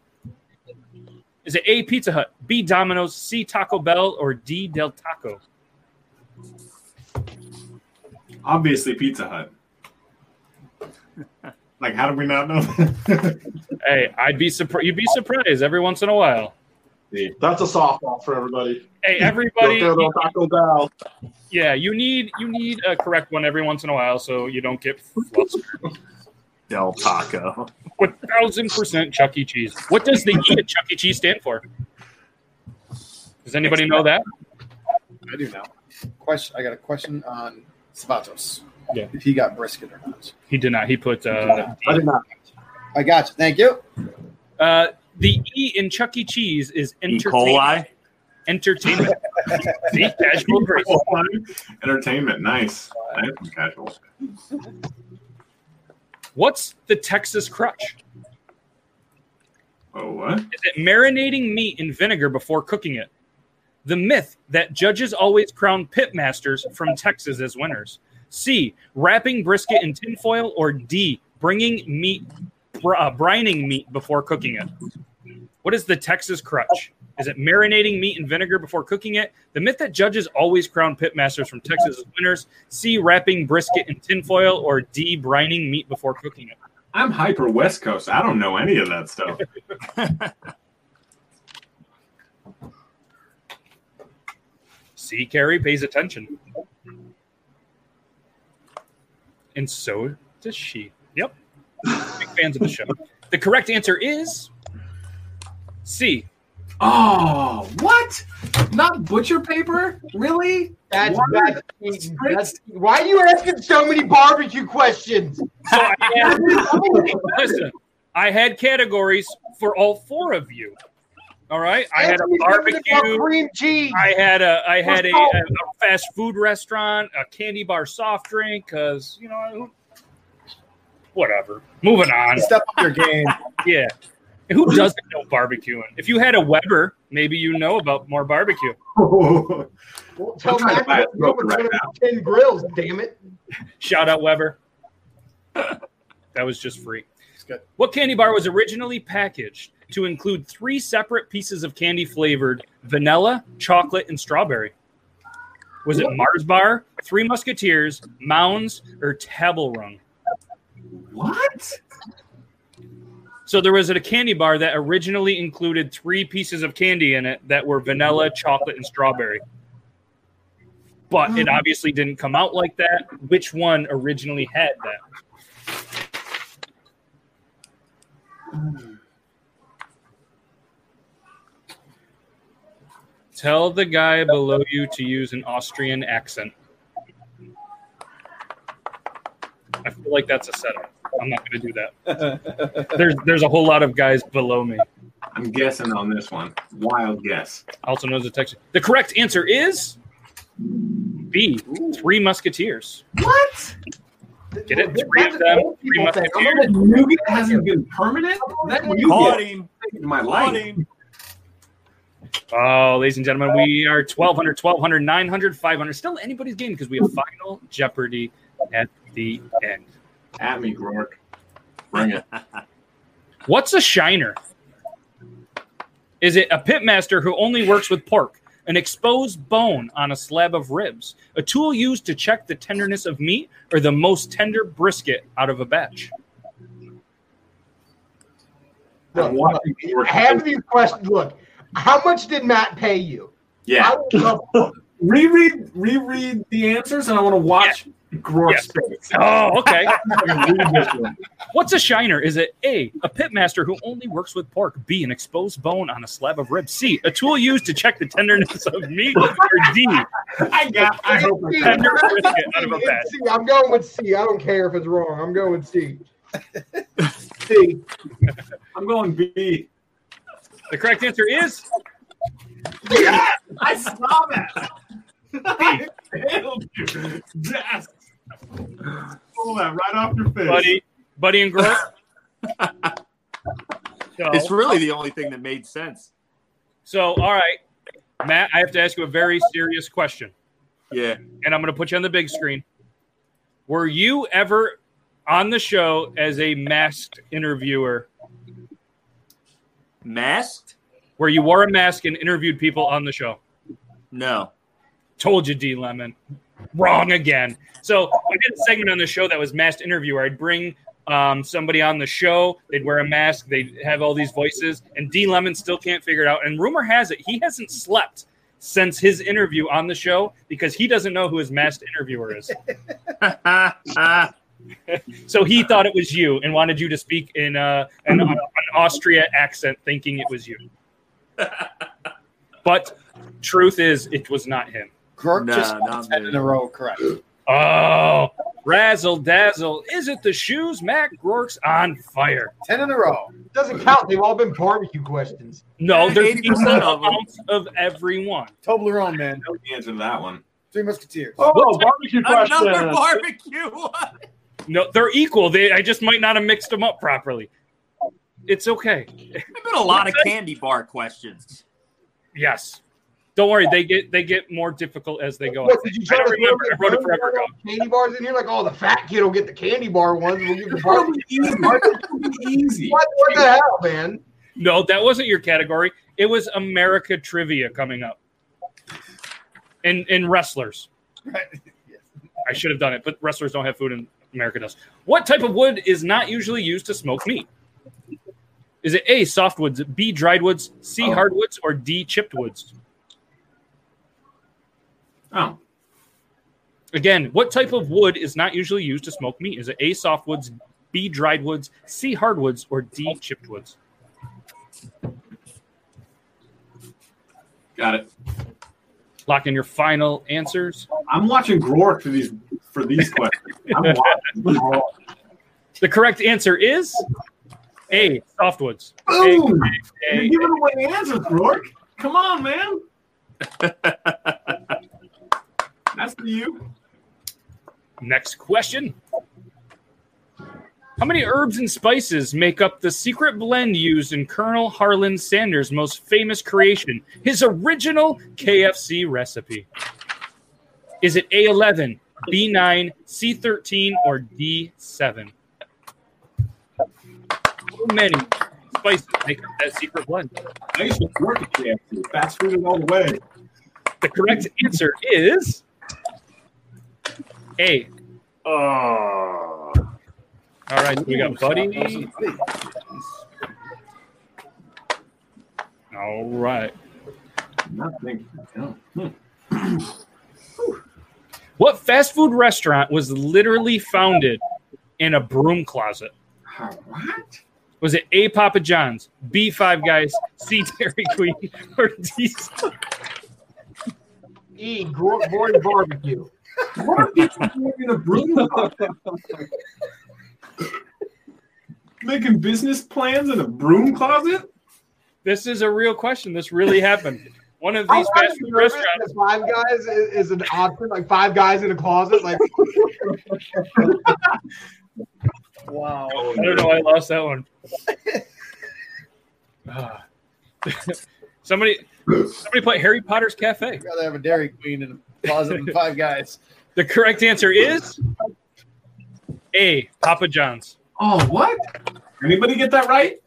Is it A, Pizza Hut, B, Domino's, C, Taco Bell, or D, Del Taco? Obviously, Pizza Hut. like, how do we not know? Hey, I'd be surprised. You'd be surprised every once in a while. That's a softball for everybody. Hey, everybody. Go to Taco Bell. Yeah, you need you need a correct one every once in a while so you don't get flustered. Del Taco. One thousand percent Chuck E. Cheese. What does the E at Chuck E. Cheese stand for? Does anybody know that? I do now. Question. I got a question on Svatos. Yeah. If he got brisket or not. He did not. He put uh, I did not. I got you. Thank you. uh the E in Chuck E. Cheese is E. entertainment. coli. Entertainment. See, casual grace. Entertainment. Nice. Nice and casual. What's the Texas crutch? Oh, what? Is it marinating meat in vinegar before cooking it? The myth that judges always crown pit masters from Texas as winners. C. Wrapping brisket in tinfoil, or D. Bringing meat, uh, brining meat before cooking it. What is the Texas crutch? Is it marinating meat in vinegar before cooking it? The myth that judges always crown pitmasters from Texas as winners. C. Wrapping brisket in tinfoil, or D. Brining meat before cooking it. I'm hyper West Coast. I don't know any of that stuff. See, Carrie pays attention. And so does she. Yep. Big fans of the show. The correct answer is C. Oh, what? Not butcher paper? Really? That's, Water? that's, that's why are you asking so many barbecue questions? So oh, I had, listen, I had categories for all four of you. All right. I had a Ask me something about barbecue. cream cheese. I had a I had a, a, a fast food restaurant, a candy bar soft drink, because you know whatever. Moving on. Step up your game. Yeah. Who doesn't know barbecuing? If you had a Weber, maybe you know about more barbecue. Well, tell I'm trying to buy a to go smoker over right now. ten grills. Damn it! Shout out Weber. That was just free. Good. What candy bar was originally packaged to include three separate pieces of candy flavored vanilla, chocolate, and strawberry? Was it Mars Bar, Three Musketeers, Mounds, or Toblerone? What? So there was a candy bar that originally included three pieces of candy in it that were vanilla, chocolate, and strawberry. But it oh. obviously didn't come out like that. Which one originally had that? Tell the guy below you to use an Austrian accent. I feel like that's a setup. I'm not going to do that. There's there's a whole lot of guys below me. I'm guessing on this one. Wild guess. Also knows the text. The correct answer is B. Three Musketeers. What? Get it? Three of them. Three oh, That Musketeers. nougat hasn't been permanent? That Caught him. in my Caught life. him. Oh, ladies and gentlemen, we are 1200, 1200, 900, 500. Still anybody's game because we have Final Jeopardy at the end. At me, Rourke. Bring it. What's a shiner? Is it a pitmaster who only works with pork, an exposed bone on a slab of ribs, a tool used to check the tenderness of meat, or the most tender brisket out of a batch? Look, I'm watching look, half of these questions. Look, How much did Matt pay you? Yeah. I Reread, reread the answers, and I want to watch Groark's face. Oh, okay. Read this one. What's a shiner? Is it A, a pitmaster who only works with pork? B, an exposed bone on a slab of ribs? C, a tool used to check the tenderness of meat? Or D, I got. I hope I got tender brisket out of a It's bed? C. I'm going with C. I don't care if it's wrong. I'm going with C. C. I'm going B. The correct answer is Yeah, I saw that. I failed you. Yes. Pull that right off your face. Buddy, Buddy and Grove. So, It's really the only thing that made sense. so, all right, Matt, I have to ask you a very serious question, Yeah. and I'm going to put you on the big screen. Were you ever on the show as a masked interviewer Masked? where you wore a mask and interviewed people on the show? No. Told you, D Lemon. Wrong again. So I did a segment on the show that was masked interviewer. I'd bring um, somebody on the show. They'd wear a mask. They'd have all these voices, and D Lemon still can't figure it out. And rumor has it he hasn't slept since his interview on the show because he doesn't know who his masked interviewer is. so he thought it was you and wanted you to speak in uh, an, an Austria accent, thinking it was you. But truth is, it was not him. Groark Nah, just not 10 me. in a row, correct. Oh, razzle dazzle. Is it the shoes? Mac Gork's on fire. 10 in a row. Doesn't count. They've all been barbecue questions. No, there's 80% of them. amounts of every one. Toblerone, man. know the answer to that one. Three Musketeers. Oh, barbecue question. Another barbecue one. No, they're equal. They, I just might not have mixed them up properly. It's okay. There's been a lot of candy bar questions. Yes. Don't worry. They get they get more difficult as they go. What did you I try don't to remember. I throw wrote it forever ago. candy bars in here? Like, oh, the fat kid will get the candy bar ones. We'll give the bar. Easy. Easy. What, what the hell, man? No, that wasn't your category. It was America trivia coming up. And and wrestlers. Right. I should have done it, but wrestlers don't have food and America does. What type of wood is not usually used to smoke meat? Is it A, softwoods, B, dried woods, C, Oh. hardwoods, or D, chipped woods? Oh, Again, what type of wood is not usually used to smoke meat? Is it A, softwoods, B, dried woods, C, hardwoods, or D, chipped woods? got it. Lock in your final answers. I'm watching Groark for these for these questions. I'm watching Groark. The correct answer is A, softwoods. Boom! A, You're giving away answers, Groark. Come on, man. You. Next question. How many herbs and spices make up the secret blend used in Colonel Harlan Sanders' most famous creation, his original KFC recipe? Is it A11, B9, C13, or D7? How many spices make up that secret blend? I used to work at KFC. Fast food all the way. The correct answer is A. Oh. All right, so we got Buddy. All right. Nothing. Hmm. What fast food restaurant was literally founded in a broom closet? What? Was it A. Papa John's, B. Five Guys, C. Dairy Queen, or D. E. Groark Boy Barbecue. What are people doing in a broom closet? Making business plans in a broom closet? This is a real question. This really happened. One of these fast food restaurants. Five guys is, is an option, like five guys in a closet. Like, Wow. I don't know. I lost that one. Ah. somebody, somebody put Harry Potter's Cafe. I'd rather have a Dairy Queen in a closet than five guys. The correct answer is A. Papa John's. Oh, what? Anybody get that right?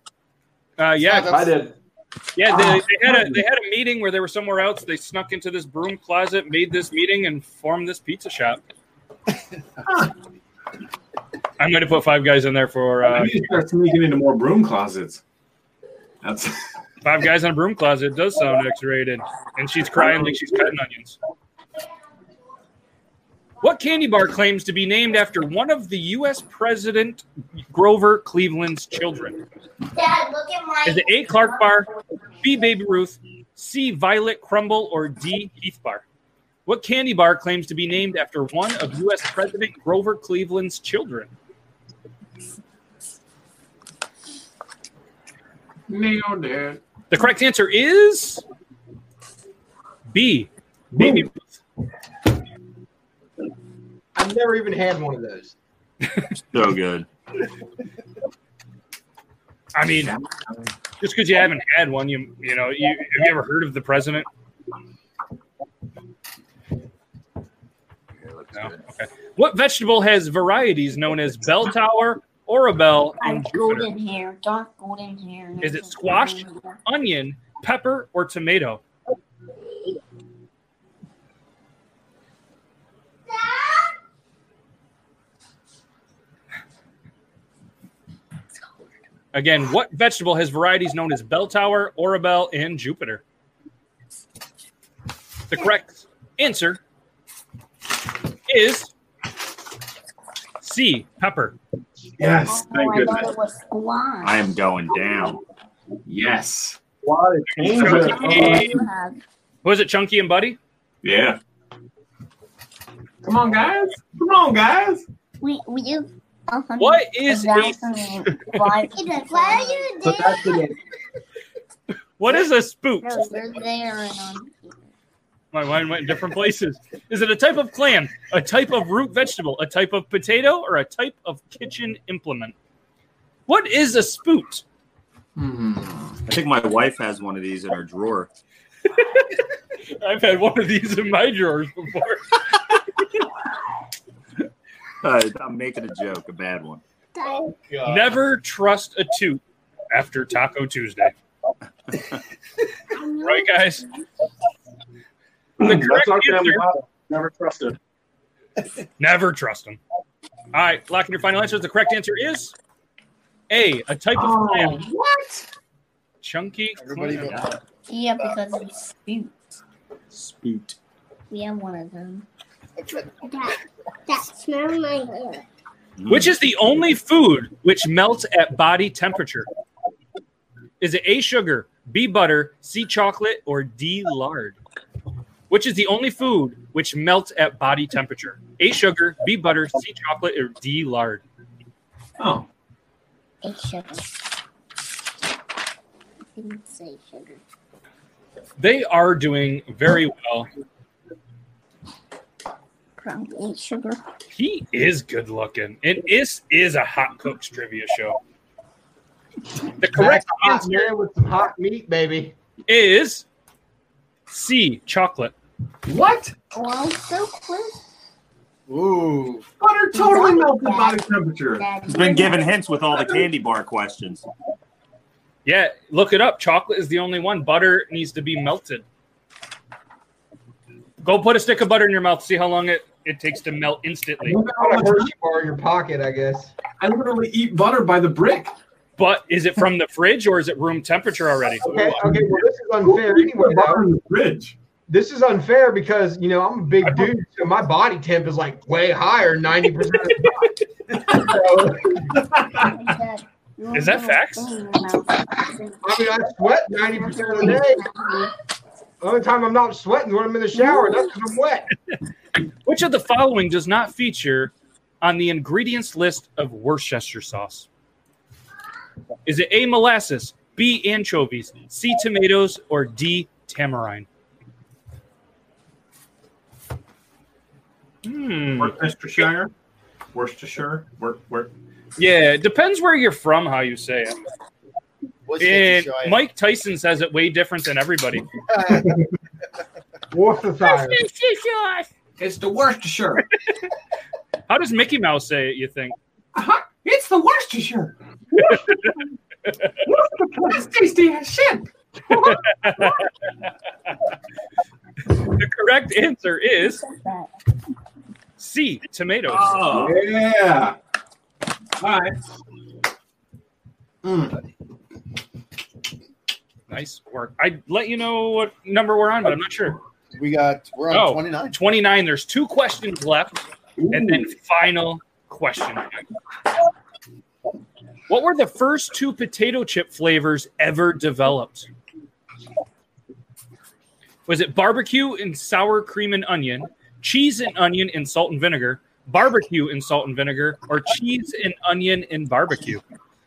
Uh, yeah, I did. Yeah, they, they had a they had a meeting where they were somewhere else. They snuck into this broom closet, made this meeting, and formed this pizza shop. I'm going to put five guys in there for. I Uh, need to start sneaking into more broom closets. That's Five guys in a broom closet does sound X-rated, and she's crying like she's cutting onions. What candy bar claims to be named after one of the U.S. President Grover Cleveland's children? Dad, look at my. Is it A. Clark Bar, B. Baby Ruth, C. Violet Crumble, or D. Heath Bar? What candy bar claims to be named after one of U.S. President Grover Cleveland's children? Nailed it. The correct answer is B. Baby Ruth. I've never even had one of those. So good. I mean, just because you haven't had one, you you know, you, have you ever heard of the president? No? Okay. What vegetable has varieties known as bell tower, Orobelle, I and have golden hair, dark golden hair. Is it squash, onion, pepper, or tomato? Again, what vegetable has varieties known as bell tower, Orobelle, and Jupiter? The correct answer is C. Pepper. Yes, Oh, thank I goodness. it was. I am going down. Yes. Why change Oh, it? Chunky. Oh. Was it Chunky and Buddy? Yeah. Come on, guys. Come on, guys. We we have a hundred What is a thousand and five. Why are you there? what is a spoot? No, you're there My mind went in different places. Is it a type of clam, a type of root vegetable, a type of potato, or a type of kitchen implement? What is a spoot? Hmm. I think my wife has one of these in her drawer. I've had one of these in my drawers before. Uh, I'm making a joke, a bad one. Never trust a toot after Taco Tuesday. right, guys? The That's correct our answer, motto. Never trusted. never trust them. All right, lock in your final answers. The correct answer is A, a type of Oh, clam. what? Chunky Everybody clam. go. Yeah, because it's spoot. Spoot. We have one of them. It's That, that smell my hair. Which is the only food which melts at body temperature? Is it A, sugar, B, butter, C, chocolate, or D, lard? Which is the only food which melts at body temperature? A, sugar, B, butter, C, chocolate, or D, lard? Oh, Eight sugar. Didn't say sugar. They are doing very well. Probably eight sugar. He is good looking. And this is a hot cooks trivia show. The correct Hot answer man with some hot meat, baby. is C, chocolate. what? Oh, I'm so close. Ooh. Butter totally melted body temperature. He's been giving hints with all the candy bar questions. Yeah, look it up. Chocolate is the only one. Butter needs to be melted. Go put a stick of butter in your mouth. See how long it, it takes to melt instantly. Look at Got how a much- Hershey bar in your pocket, I guess. I literally eat butter by the brick. But is it from the fridge or is it room temperature already? Okay, okay. Well, this is unfair anyway. butter in the fridge. This is unfair because you know I'm a big dude, so my body temp is like way higher, ninety percent of the time. So, Dad, you Is that facts? thing in your mouth. I mean, I sweat ninety percent of the day. The only time I'm not sweating is when I'm in the shower. That's because I'm wet. Which of the following does not feature on the ingredients list of Worcestershire sauce? Is it A, molasses, B, anchovies, C, tomatoes, or D, tamarind? Hmm. Worcestershire. Worcestershire. Work, work. Yeah, it depends where you're from, how you say it. What's And Mike Tyson says it way different than everybody. Worcestershire. It's the Worcestershire. How does Mickey Mouse say it, you think? Uh-huh. It's the Worcestershire. That's tasty as shit. The correct answer is C, tomatoes. Oh, yeah. All right. Mm. Nice work. I'd let you know what number we're on, but I'm not sure. We got we're on Oh, 29. 29. There's two questions left, and then final question. What were the first two potato chip flavors ever developed? Was it barbecue and sour cream and onion, cheese and onion and salt and vinegar, barbecue and salt and vinegar, or cheese and onion and barbecue?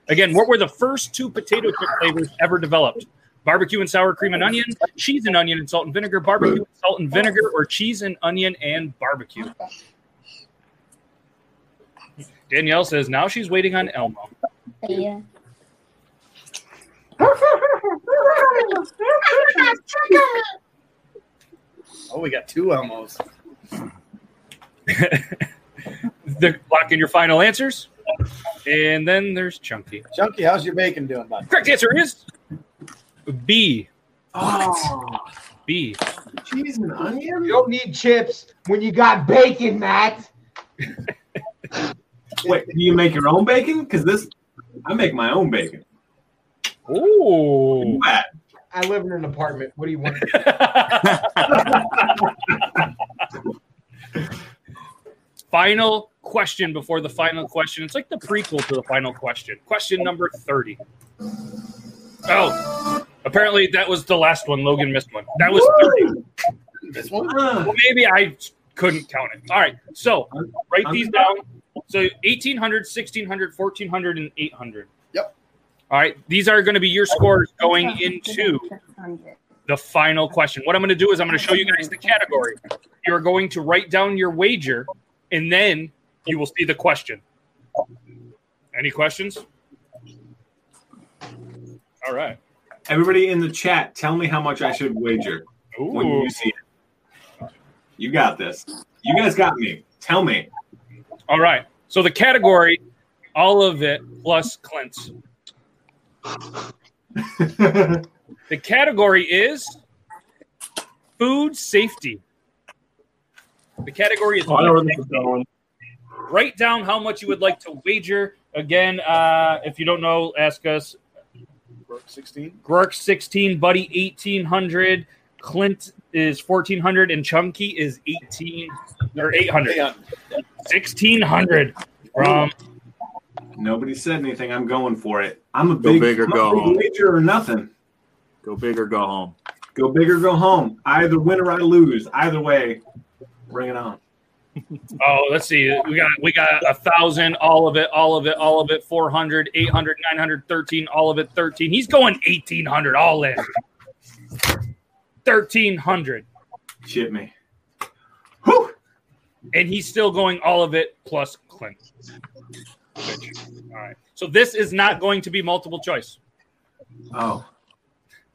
Again, what were the first two potato chip flavors ever developed? Barbecue and sour cream and onion, cheese and onion and salt and vinegar, barbecue and salt and vinegar, or cheese and onion and barbecue? Danielle says now she's waiting on Elmo. Yeah. Oh, we got two Elmos. the, lock in your final answers. And then there's Chunky. Chunky, how's your bacon doing, bud? Correct answer is B. Oh, B. cheese and onion. You don't need chips when you got bacon, Matt. Wait, do you make your own bacon? Because this, I make my own bacon. Ooh. I live in an apartment. What do you want? Final question before the final question. It's like the prequel to the final question. Question number 30. Oh, apparently that was the last one. Logan missed one. That was 30. This one? Well, maybe I couldn't count it. All right. So write these down. So 1800, 1600, 1400, and 800. Yep. All right. These are going to be your scores going into the final question. What I'm going to do is I'm going to show you guys the category. You're going to write down your wager, and then you will see the question. Any questions? All right. Everybody in the chat, tell me how much I should wager when you see it. You got this. You guys got me. Tell me. All right. So the category, all of it plus Clint's. the category is food safety. The category is Oh, I know where food this is safety. Write down how much you would like to wager. Again, uh, if you don't know, ask us. 16. Groark 16, Buddy 1800, Clint is 1400, and Chunky is 18 or 800. 1600 from Nobody said anything. I'm going for it. I'm a Go big, big or I'm go big home. wager or nothing. Go big or go home. Go big or go home. Either win or I lose. Either way, bring it on. Oh, let's see. We got we got a thousand, all of it, all of it, all of it, 400, 800, 900, 13, all of it, 13. He's going 1800 all in. 1300. Shit me. And he's still going all of it plus Clint. All right. So this is not going to be multiple choice. Oh. All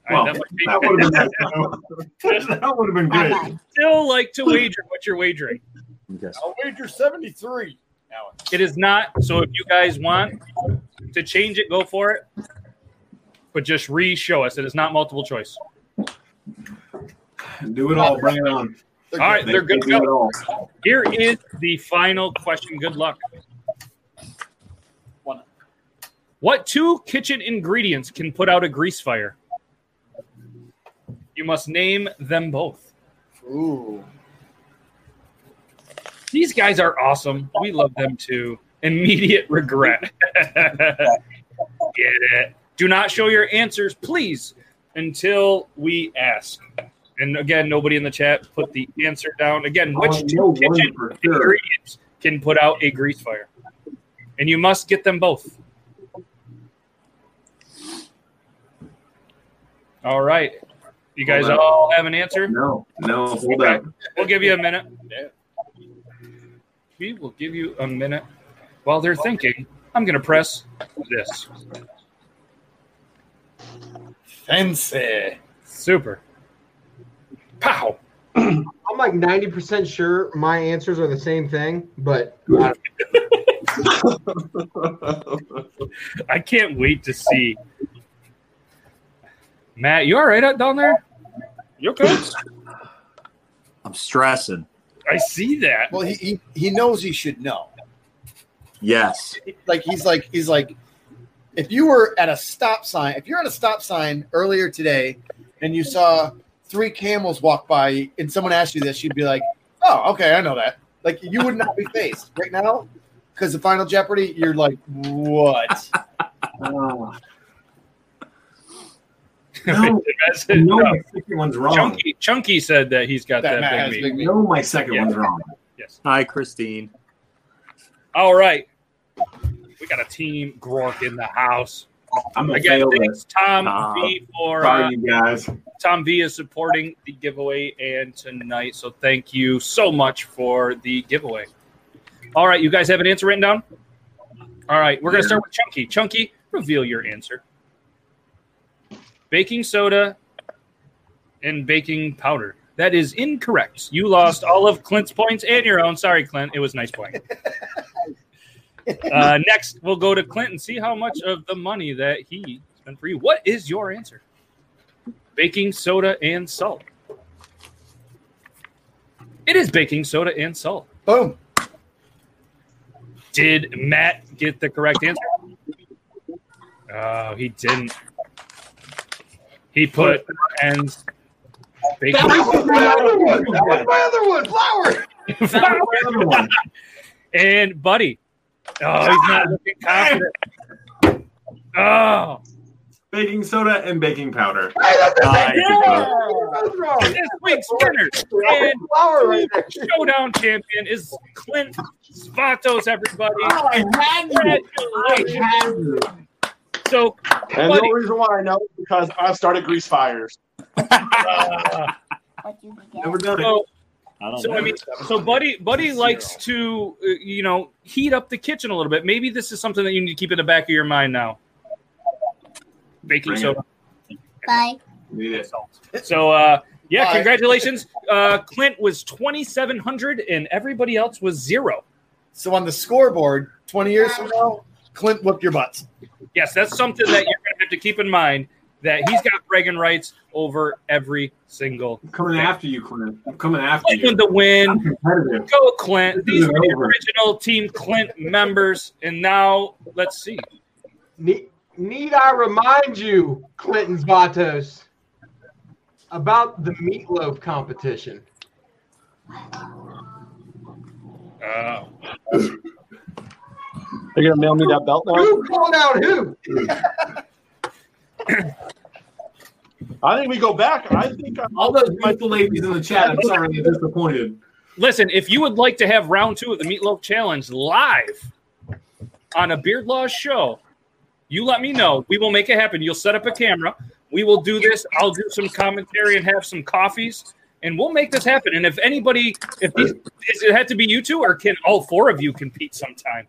Well, right, that would be- that would have been that would have been great. Still like to wager what you're wagering. I'll wager 73. It is not. So if you guys want to change it, go for it. But just re-show us. It is not multiple choice. Do it all. Bring it on. All right, they're good to go. Here is the final question. Good luck. What two kitchen ingredients can put out a grease fire? You must name them both. Ooh. These guys are awesome. We love them too. Immediate regret. Get it. Do not show your answers, please, until we ask. And again, nobody in the chat put the answer down. Again, oh, which Oh, two no kitchen for sure. ingredients can put out a grease fire? And you must get them both. All right. You guys all have an answer? No, no, hold Okay. up. We'll give you a minute. We will give you a minute. While they're thinking, I'm going to press this. Fancy. Super. Pow. I'm like 90% sure my answers are the same thing, but I can't wait to see. Matt, you all right out down there? You okay? I'm stressing. I see that. Well, he, he he knows he should know. Yes. Like he's like he's like if you were at a stop sign, if you're at a stop sign earlier today and you saw three camels walk by and someone asked you this, you'd be like, "Oh, okay, I know that." Like you would not be faced right now because the Final Jeopardy. You're like, "What?" No, no, my second one's wrong. Chunky, Chunky said that he's got That that, big meat. big meat. No, my second Yeah. one's wrong. Yes. Hi, Christine. All right. We got a team Groark in the house. I'm gonna Again, fail thanks Tom Nah. V for uh, you guys. Tom V is supporting the giveaway and tonight. So thank you so much for the giveaway. All right, you guys have an answer written down? All right, we're gonna start with Chunky. Chunky, reveal your answer. Baking soda and baking powder. That is incorrect. You lost all of Clint's points and your own. Sorry, Clint. It was nice playing. Uh, next, we'll go to Clint and see how much of the money that he spent for you. What is your answer? Baking soda and salt. It is baking soda and salt. Boom. Did Matt get the correct answer? Oh, he didn't. He put ends. Baking That was my other one. That was my other one. Flour. That was my other one. and Buddy. Oh, he's not ah. looking confident. Oh, Baking soda and baking powder. Hey, that's the same good thing. job. This week's winner and Flour right showdown champion is Clint Svatos, everybody. Oh, I had you. I Congratulations. had you. So, And the Buddy. only reason why I know is because I started Grease Fires. uh, What you get? Never done it. so, I don't so know. I mean, so Buddy, Buddy likes to, uh, you know, heat up the kitchen a little bit. Maybe this is something that you need to keep in the back of your mind now. Baking Bring it. soda. Bye. Need it. So, uh, yeah, Bye. congratulations. Uh, Clint was 2,700 and everybody else was zero. So on the scoreboard, 20 years from now, Clint whooped your butts. Yes, that's something that you're going to have to keep in mind that he's got bragging rights over every single. I'm coming after you, Clint. I'm coming after Clint you. with the win. I'm competitive. Go, Clint. This These is were the original Team Clint members. And now, let's see. Need, need I remind you, Clint Svatos, about the meatloaf competition? Uh, They're gonna mail me that belt now. Who called out who? I think we go back. I think I'm, All those beautiful ladies in the chat, I'm sorry, they're disappointed. listen, if you would like to have round two of the Meatloaf Challenge live on a Beard Laws show, you let me know. We will make it happen. You'll set up a camera. We will do this. I'll do some commentary and have some coffees, and we'll make this happen. And if anybody, if these, does it have to be you two, or can all four of you compete sometime?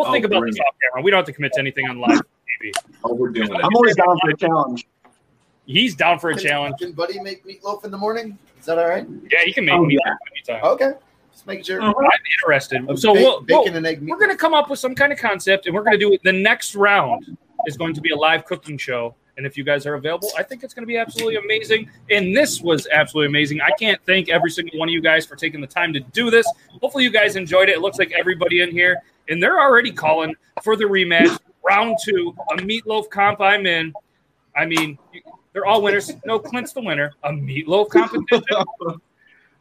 We'll Oh, think about bring this it. off camera. We don't have to commit to anything on live TV. Oh, we're doing it. I'm always down for a challenge. He's down for a Can- challenge. Can Buddy make meatloaf in the morning? Is that all right? Yeah, he can make Oh, me yeah. anytime. Okay. Just make sure. I'm interested. A So ba- we'll, we'll, and egg meat. we're going to come up with some kind of concept, and we're going to do it. The next round is going to be a live cooking show, and if you guys are available, I think it's going to be absolutely amazing. And this was absolutely amazing. I can't thank every single one of you guys for taking the time to do this. Hopefully, you guys enjoyed it. It looks like everybody in here, and they're already calling for the rematch, round two, a meatloaf comp. I'm in. I mean, they're all winners. No, Clint's the winner. A meatloaf competition.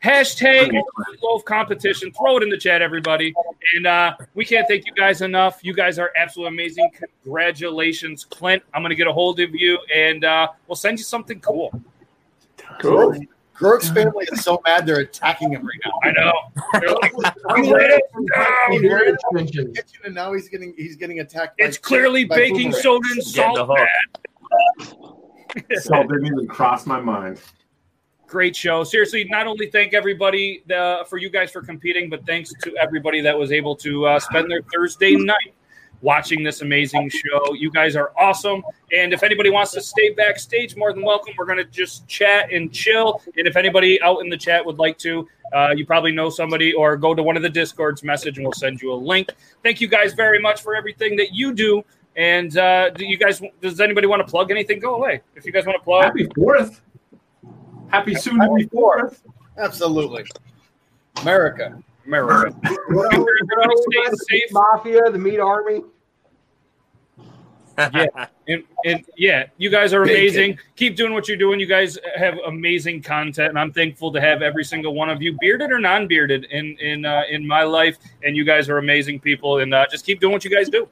Hashtag meatloaf competition. Throw it in the chat, everybody. And uh, we can't thank you guys enough. You guys are absolutely amazing. Congratulations, Clint. I'm going to get a hold of you and uh, we'll send you something cool. Cool. Groark's family is so mad they're attacking him right now. I know. They're like, I'm ready. it Very down." attention. Kitchen, and now he's getting he's getting attacked. by- It's clearly by baking boomerangs. soda and salt. hook. man. Salt didn't even cross my mind. Great show. Seriously, not only thank everybody uh, for you guys for competing, but thanks to everybody that was able to uh, spend their Thursday night watching this amazing show. You guys are awesome. And if anybody wants to stay backstage, more than welcome. We're going to just chat and chill. And if anybody out in the chat would like to, uh, you probably know somebody or go to one of the Discords, message, and we'll send you a link. Thank you guys very much for everything that you do. And uh, do you guys? Does anybody want to plug anything? Go away. If you guys want to plug, Happy fourth. Happy soon to be fourth. Absolutely. America. America. What else- what else Stay the safe. meat mafia, the meat army. yeah, and, and yeah, you guys are amazing. Keep doing what you're doing. You guys have amazing content, and I'm thankful to have every single one of you, bearded or non-bearded, in in uh, in my life. And you guys are amazing people, and uh, just keep doing what you guys do.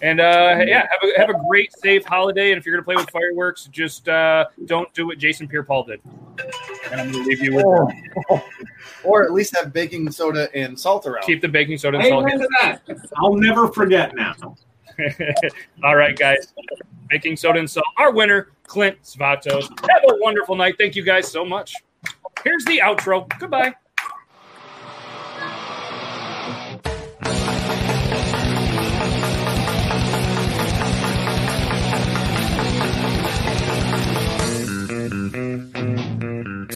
And uh, yeah, have a, have a great, safe holiday. And if you're gonna play with fireworks, just uh, don't do what Jason Pierre-Paul did. And I'm gonna leave you with that. or at least have baking soda and salt around. keep the baking soda and salt. Amen to that. I'll never forget now. All right, guys. Baking soda and salt. Our winner, Clint Svatos. Have a wonderful night. Thank you guys so much. Here's the outro. Goodbye. Mm-hmm.